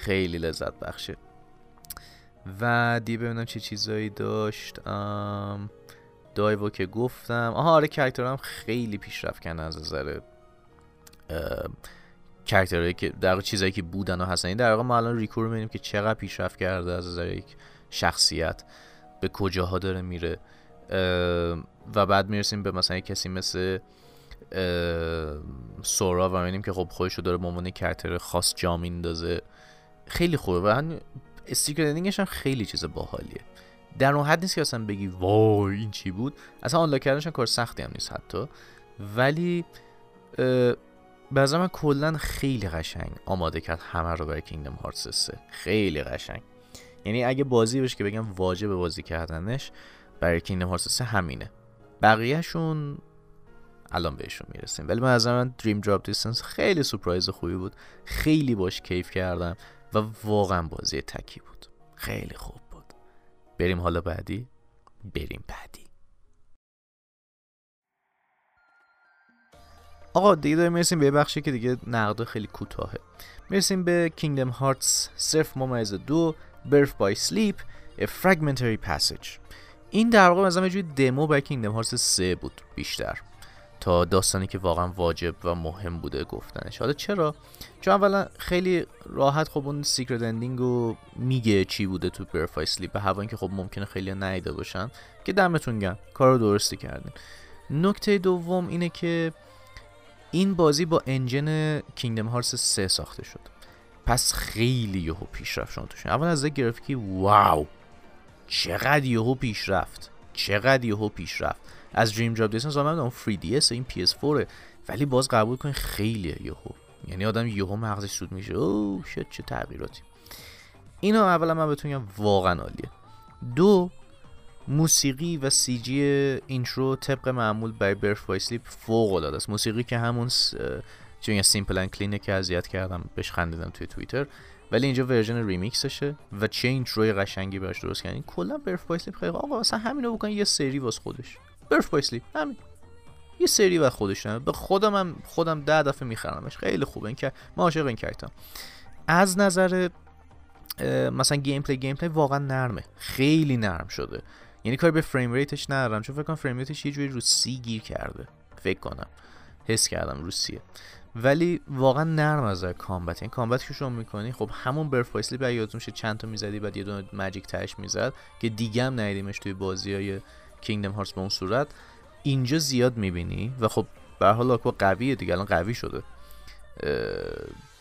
خیلی لذت بخشه. و دی ببینم چه چیزایی داشت دایو که گفتم. آها آره کرکترم خیلی پیشرفت کنه از نظر کرکترهایی که در چیزایی که بودن و هستن. در واقع ما الان ریکو رو می‌بینیم که چقدر پیشرفت کرده از نظر یک شخصیت. به کجاها داره میره. و بعد می‌رسیم به مثلا کسی مثل سورا و می‌بینیم که خب خودش رو داره به عنوان کرکتر خاص جا میندازه. خیلی خوبه و استیکر هم خیلی چیز باحالیه. در اون حد نیست که اصلا بگی وای این چی بود؟ اصلا آنلاک کردنش کار سختی هم نیست حتی. ولی به من کلا خیلی قشنگ آماده کرد همه رو برای کینگدم هارتس 3 خیلی قشنگ. یعنی اگه بازی بشه که بگم واجب بازی کردنش برای کینگدم هارتس 3 همینه. بقیهشون الان بهشون می‌رسیم. ولی من از من دریم دراپ دیستنس خیلی سورپرایز خوبی بود. خیلی باش کیف کردم. و واقعا بازی تکی بود. خیلی خوب بود. بریم حالا بعدی؟ بریم بعدی. آقا دیگه داریم می‌رسیم به بخشی که دیگه نقد خیلی کوتاهه. می‌رسیم به Kingdom Hearts صفر ممیز دو Birth by Sleep Fragmentary Passage این در واقع مثلا یه دمو برای Kingdom Hearts 3 بود بیشتر. تا داستانی که واقعا واجب و مهم بوده گفتنش. حالا چرا؟ چون اولا خیلی راحت خب اون secret ending رو میگه چی بوده تو Birth by Sleep به هوا که خب ممکنه خیلی ندیده باشن که دمتون گرم کار رو درستی کردیم. نکته دوم اینه که این بازی با انجن کینگدم هارس 3 ساخته شد. پس خیلی یهو پیشرفت شما توش. اول از گرافیکی واو! چقدر یهو پیشرفت! چقدر یهو پیشرفت! از دریم جاب دیسن زمان اون 3DS این PS4 ولی باز قبول کنین خیلیه یهو. یعنی آدم یهو مغزش سود میشه. اوه شد چه تغییراتی. اینا اولا من بهتون میگم واقعا عالیه. دو موسیقی و سی جی intro طبق معمول برای Birth by Sleep فوق العاده است. موسیقی که همون چون یه Simple and Clean ه که اذیت کردم بهش خندیدم توی توییتر ولی اینجا version remix شه و چه intro ی قشنگی براش درست کردن. کلا Birth by Sleep خیلی آقا مثلا همینو بکن یه سری واس خودش. Birth by Sleep همین. یه سری و خودش نه به خودم هم خودم ده دفعه میخرمش. خیلی خوبه. این که ما عاشق این کارتم. از نظر مثلا gameplay gameplay واقعا نرمه. خیلی نرم شده. یعنی کاری به frame rate ش ندارم. چون فکر کنم frame rate ش یه جوری رو سی گیر کرده. فکر کنم. حس کردم رو سیه ولی واقعا نرمه combat. یعنی combat که شما می‌کنی خب همون Birth by Sleep بعد یادتون چند تا می‌زدی بعد یه دونه magic تاش می‌زد که دیگه هم ندیدیمش توی بازی های Kingdom Hearts به اون صورت اینجا زیاد می‌بینی و خب به حال آکوا قویه دیگه الان قوی شده.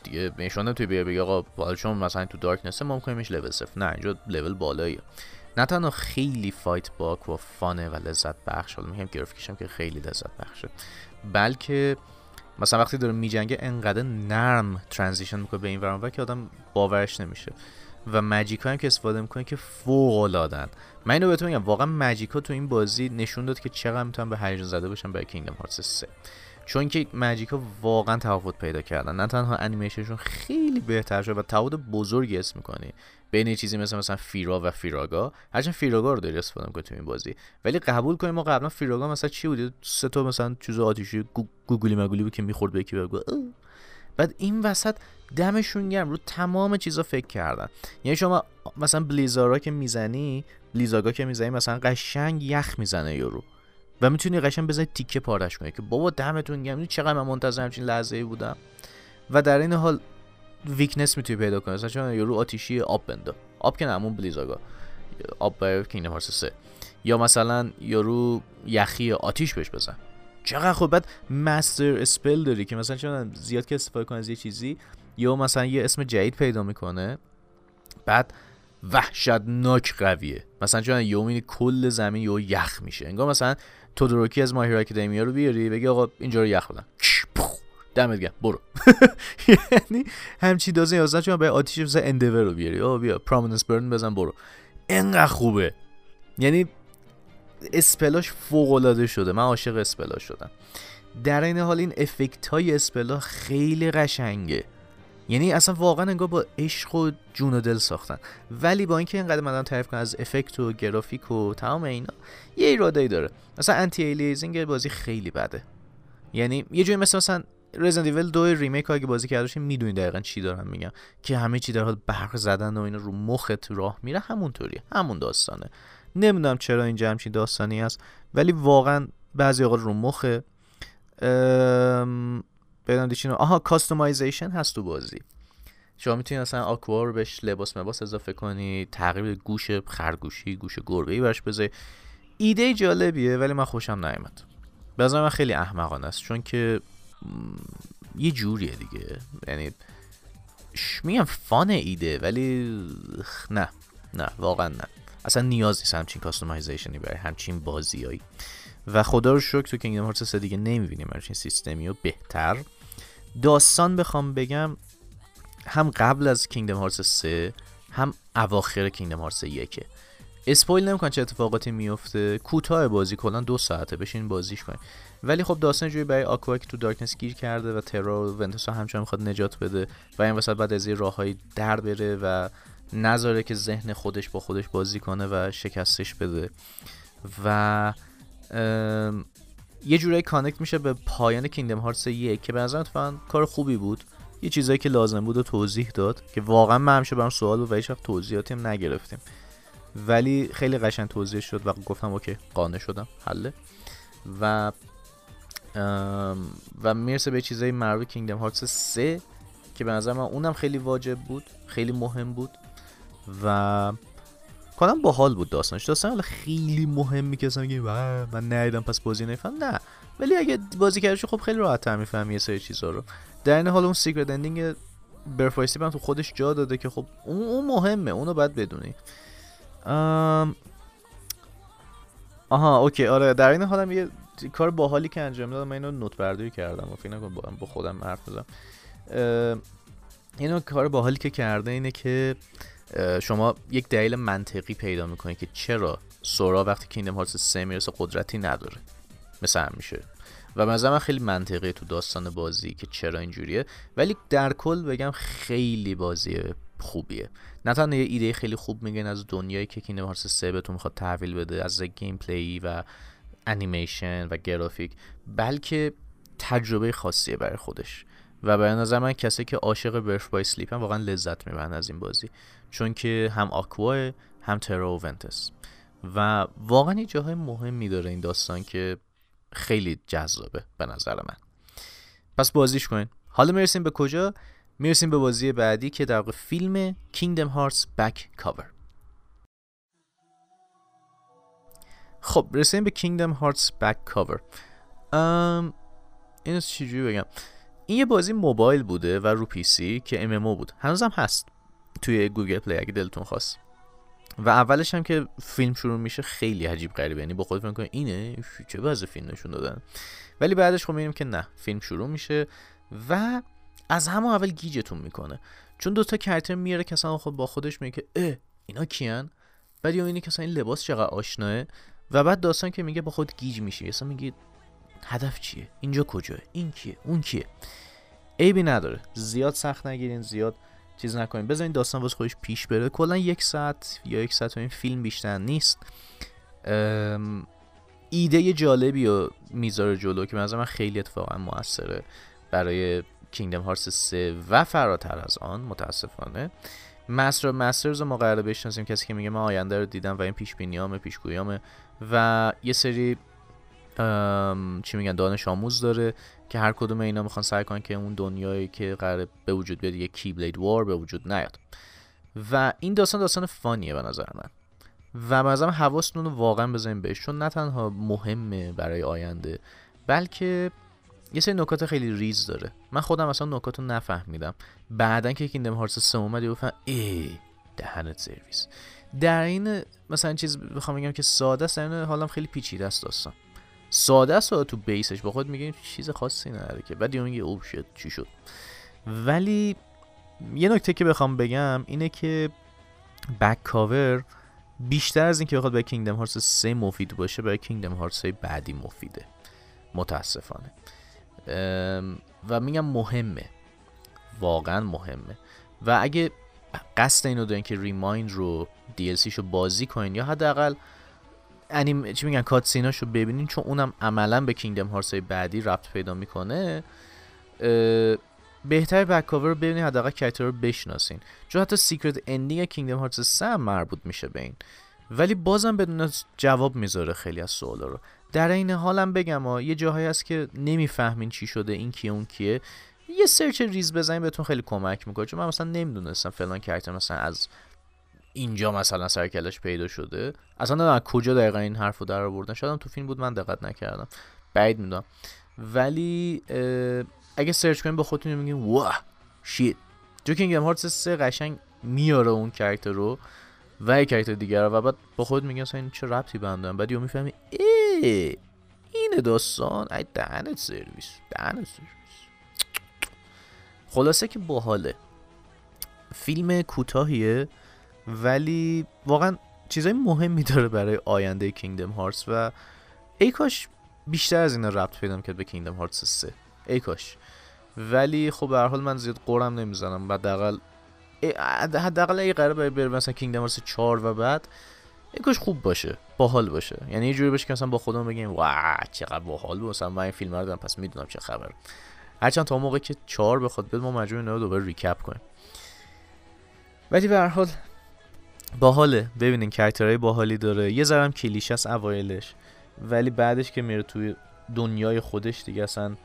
دیگه نشونه توی بیا بگه آقا چون مثلا تو darkness ممکنه میشه لول صفر. نه اینجا لول بالاییه. نه تنها خیلی فایت با و فانه و لذت بخش حالا میگم گرافیکش که خیلی لذت بخشه بلکه مثلا وقتی داره میجنگه انقدر نرم ترانزیشن می‌کنه به این ورانور که آدم باورش نمیشه. و ماجیکا هم که استفاده می‌کنه که فوق العادن من اینو بهتون میگم واقعا ماجیکا تو این بازی نشون داد که چقدر می‌تونن به هیجان زده باشن برای کینگدم هارتس 3 چون که ماجیکا واقعا تفاوت پیدا کردن. نه تنها انیمیشنشون خیلی بهتر شده و تفاوت بزرگی اسم می‌کنی بین چیزی مثل مثلا فیرا و فیراگا هرچند فیراگا رو داری استفاده می‌کنی تو این بازی. ولی قبول کنیم ما قبلا فیراگا مثلا چی بود سه تا مثلا چیز آتیشی گوگلی مگولی بود که می‌خورد به یکی بعد این وسط دمشون گرم رو تمام چیزا فکر کردن. یعنی شما مثلا بلیزارا که می‌زنی بلیزاگا که می‌زنی مثلا قشنگ یخ می‌زنه یورو. و می‌تونی قشنگ بزنی تیکه پارش کنی که بابا دمتون گرم. چقدر من منتظر همچین لحظه ای بودم. و در این حال ویکنس می‌تونی پیدا کنی. مثلا چون یورو آتیشی آب بنده آب که نمون بلیزاگا. آب هارتس 3 یا مثلا یورو یخی آتیش بهش بزن. چقدر خوب. بعد مستر اسپل داری که مثلا چون زیاد که استفاده کنه از یه چیزی یا مثلا یه اسم جدید پیدا می‌کنه بعد وحشتناک قویه. مثلا چون یومینی کل زمین یو یخ میشه. انگار مثلا تودوروکی از ماهیر اکادمیا رو بیاری بگی آقا اینجا رو یخ بدن. دمت گرم. برو. [laughs] یعنی همچی دازه یازده چون به آتیش مثلا اندور رو بیاری. آقا بیا پرومیننس برن بزن برو. انقدر خوبه. یعنی اسپلاش فوق العاده شده. من عاشق اسپلاش شدم. در این حال این افکت های اسپلا خیلی قشنگه. یعنی اصلا واقعا انگار با عشق و جون و دل ساختن. ولی با اینکه اینقدر من تعریف کنم از افکت و گرافیک و تمام اینا یه ایرادایی داره. مثلا anti-aliasing بازی خیلی بده. یعنی یه جوری مثلا مثلا Resident Evil دو Remake اگه بازی کرده باشی می‌دونی دقیقا چی دارم میگم. که همه چی در حال برق زدن و اینا رو مخت راه میره همونطوریه. همون داستانه. نمی‌دونم چرا اینجا همچین داستانی هست ولی واقعا بعضی اوقات رو مخه بدون آها customization هست تو بازی. شما می‌تونی مثلا آکوا رو بهش لباس مباس اضافه کنی تغییر گوش خرگوشی گوش گربه ای براش بذاری. ایده جالبیه ولی من خوشم نیامد به من خیلی احمقانه است چون که یه جوریه دیگه. یعنی میگم فان ایده ولی نه نه واقعا نه. اصلا نیاز نیست همچین کاستومایزیشنی برای همچین بازیایی. و خدا رو شکر تو کینگدم هارتس 3 دیگه نمی‌بینیم همچین سیستمی و بهتر. داستان بخوام بگم هم قبل از کینگدم هارتس 3 هم اواخر Kingdom Hearts 1 spoil نمی‌کنن چه اتفاقاتی میفته کوتاه بازی کلا دو ساعته بشین بازیش کنیم. ولی خب داستان جوری برای آکوا که تو darkness گیر کرده و ترا و ونتوس همچنان می‌خواد نجات بده و این وسط بعد از یه راههایی در بره و نذاره که ذهن خودش با خودش بازی کنه و شکستش بده. و یه جورایی connect میشه به پایان Kingdom Hearts یک که به نظرم کار خوبی بود. یه چیزایی که لازم بود و توضیح داد که واقعا من همیشه برام سوال بود و هیچ توضیحاتی هم نگرفتیم. ولی خیلی قشنگ توضیح شد و گفتم اوکی قانع شدم حله. و و می‌رسه به چیزای مربوط کینگدم هارتس 3 که به نظر من اونم خیلی واجب بود خیلی مهم بود. و کنم باحال بود داستانش. داستان خیلی مهمی که اصلا میگه من ندیدم پس بازی نفهم نه. ولی اگه بازی کردش خب خیلی راحت می‌فهمی یه سری چیزا رو. در این حال اون secret ending Birth by Sleep هم تو خودش جا داده که خب اون, مهمه اونو باید بدونی. آها OK آره در این حالم یه کار باحالی که انجام دادم. من اینو note برداری کردم و فکر نکنم با خودم حرف بزنم. اینو کار باحالی که کرده اینه که شما یک دلیل منطقی پیدا می‌کنید که چرا سورا وقتی Kingdom Hearts 3 می‌رسه قدرتی نداره. مثل میشه. و مثلا خیلی منطقی تو داستان بازی که چرا اینجوریه. ولی در کل بگم خیلی بازی خوبیه. نه تنها یه ایده خیلی خوب میگن از دنیایی که Kingdom Hearts 3 بهتون می‌خواد تحویل بده از gameplay و انیمیشن و گرافیک بلکه تجربه خاصیه برای خودش. و به نظر من کسی که عاشق Birth by Sleep هم واقعا لذت می‌برن از این بازی. چون که هم آکوا هم ترا و ونتس. و واقعا یه جاهای مهمی داره این داستان که خیلی جذابه به نظر من. پس بازیش کنین. حالا می‌رسیم به کجا؟ می‌رسیم به بازی بعدی که در فیلم Kingdom Hearts Back Cover. خب رسیم به Kingdom Hearts Back Cover. ام... اینو چجوری بگم؟ این یه بازی موبایل بوده و رو پی سی که MMO بود. هنوزم هست. توی Google Play اگه دلتون خواست. و اولش هم که فیلم شروع میشه خیلی عجیب غریبه. یعنی با خود فکر اینه؟ چه وضع فیلم نشون دادن؟ ولی بعدش خب می‌بینیم که نه فیلم شروع میشه و از همون اول گیجتون می‌کنه. چون دوتا character میاره که خود با خودش میگه اه اینا کیان؟ بعد یا اینه که این لباس چقدر آشناه؟ و بعد داستان که میگه با خود گیج میشی. اصلا میگه هدف چیه؟ اینجا کجاه این کیه؟ اون کیه؟ عیبی نداره. زیاد سخت نگیرین زیاد چیز نکنین. بذارین داستان واسه خودش پیش بره. کلا یک ساعت یا یک ساعت و این فیلم بیشتر نیست. ایده جالبی و می‌ذاره جلو که من خیلی اتفاقا موثره برای کینگدم هارس 3 و فراتر از آن متاسفانه. مستر مسترز ما قراره بشناسیم. کسی که میگه من آینده رو دیدم و این پیش بینیامه پیشگویامه و یه سری چی میگن دانش آموز داره که هر کدوم اینا می‌خوان سعی کنن که اون دنیایی که قراره به وجود بیاد یه کی بلید وار به وجود نیاد. و این داستان داستان فانیه به نظر من. و نظرم حواستون رو واقعا بزنیم بهش چون نه تنها مهمه برای آینده بلکه یه سری نکات خیلی ریز داره. من خودم اصلا نکات رو نفهمیدم. بعدا که کیندم هارتس 3 اومد گفتم ای دهنت سرویس. در این مثلا چیز بخوام بگم که ساده است حالم خیلی پیچیده است داستان. ساده است تو بیسش. با خود میگه چیز خاصی نداره که. بعد میگه اوه شد. چی شد؟ ولی یه نکته که بخوام بگم اینه که بک کاور بیشتر از اینکه بخواد به کینگدم هارتس 3 مفید باشه برای کینگدم هارتس بعدی مفیده. متاسفانه. و میگم مهمه. واقعا مهمه. و اگه قصد اینو دارین که Re Mind رو DLC شو بازی کنین یا حداقل انیم چی میگن cutscene اشو ببینین چون اونم عملا به Kingdom Hearts بعدی ربط پیدا می‌کنه. بهتر Back Cover رو ببینین حداقل character رو بشناسین. چون حتی secret ending Kingdom Hearts 3 مربوط میشه به این. ولی بازم بدون جواب می‌ذاره خیلی از سوالا رو. در این حالم بگم ها یه جاهایی هست که نمی‌فهمین چی شده این کیه اون کیه. یه search ریز بزنین بهتون خیلی کمک می‌کنه. چون من مثلا نمی‌دونستم فلان character مثلا از اینجا مثلا سر و کلش پیدا شده. اصلا نه کجا دقیقا این حرفو در آوردن. شاید تو فیلم بود من دقت نکردم. بعید می‌دونم. ولی اگه search کنین به خودتون میگین oh shit. جو Kingdom Hearts 3 قشنگ میاره اون character رو و یک character دیگر رو و بعد با خود میگن این چه ربطی بندن بعد یهو می‌فهمی ای اینه داستان ای دهنت سرویس دهنت سرویس. خلاصه که باحاله. فیلم کوتاهیه. ولی واقعا چیزای مهمی داره برای آینده کینگدم هارتس و ای کاش بیشتر از اینا ربط پیدا کرد به کینگدم هارتس 3 ای کاش. ولی خب به هر حال من زیاد قرم نمی‌زنم. حداقل حداقل ای قراره بره مثلا کینگدم هارتس 4 و بعد ای کاش خوب باشه. باحال باشه. یعنی یه جوری باشه که مثلا با خودم بگیم وا چقدر باحال. بود مثلا من این فیلم رو دیدم پس می‌دونم چه خبر هرچند تا موقعی که 4 بخواد بیاد ما مجبور اینو دوباره recap کنیم. ولی به هر حال باحاله. ببینین character های باحالی داره. یه ذرم کلیشه است اوایلش. ولی بعدش که میره توی دنیای خودش دیگه اصلا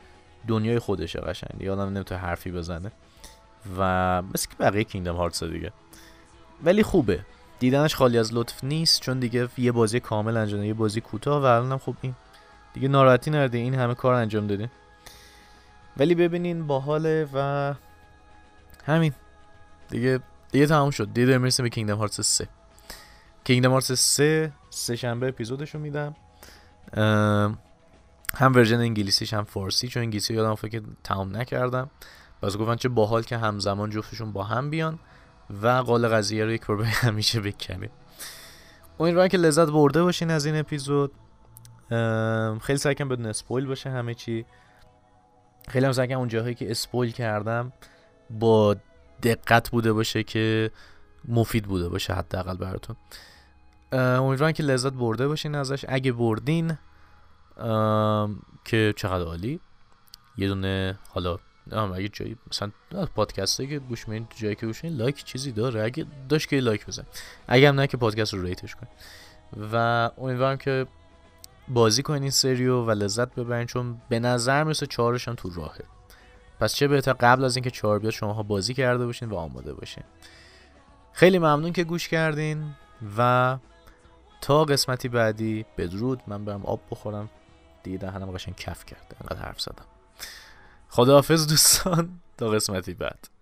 دنیای خودشه قشنگ. آدم نمی‌تونه حرفی بزنه. و مثل که بقیه Kingdom Hearts دیگه. ولی خوبه. دیدنش خالی از لطف نیست چون دیگه یه بازی کامل انجام یه بازی کوتاه و الانم خب این. دیگه ناراحتی نرده. این همه کار انجام دادین ولی ببینین باحاله و همین. دیگه دیگه تموم شد. دیگه می‌رسیم به کینگدم هارتس 3 کینگدم هارتس 3 سه شنبه اپیزودشو میدم. هم ورژن انگلیسیش هم فارسی چون انگلیسی یادم فکر تمام نکردم. باز گفتن چه باحال که همزمان جفتشون با هم بیان و قال قضیه رو یک بار همیشه بکنیم امیدوارم که لذت برده باشین از این اپیزود. خیلی سعی کنم بدون اسپویل باشه همه چی. خیلی هم سعی کنم اون که اسپویل کردم با دقت بوده باشه که مفید بوده باشه حداقل براتون. امیدوارم که لذت برده باشین ازش. اگه بردین که چقدر عالی. یه دونه حالا اگه جایی مثلا پادکست که گوش میدین جایی که گوش like چیزی داره. اگه داشت که like بزن. اگه هم نه که پادکست رو rate ش کن و امیدوارم که بازی کنین سری رو و لذت ببرین چون به نظر می‌رسه چهارشم تو راهه. پس چه بهتر قبل از اینکه چهار بیاد شماها بازی کرده باشین و آماده باشین. خیلی ممنون که گوش کردین و تا قسمتی بعدی بدرود. من برم آب بخورم. دیگه دهنم قشنگ کف کرده. انقدر حرف زدم. خداحافظ دوستان. تا قسمتی بعد.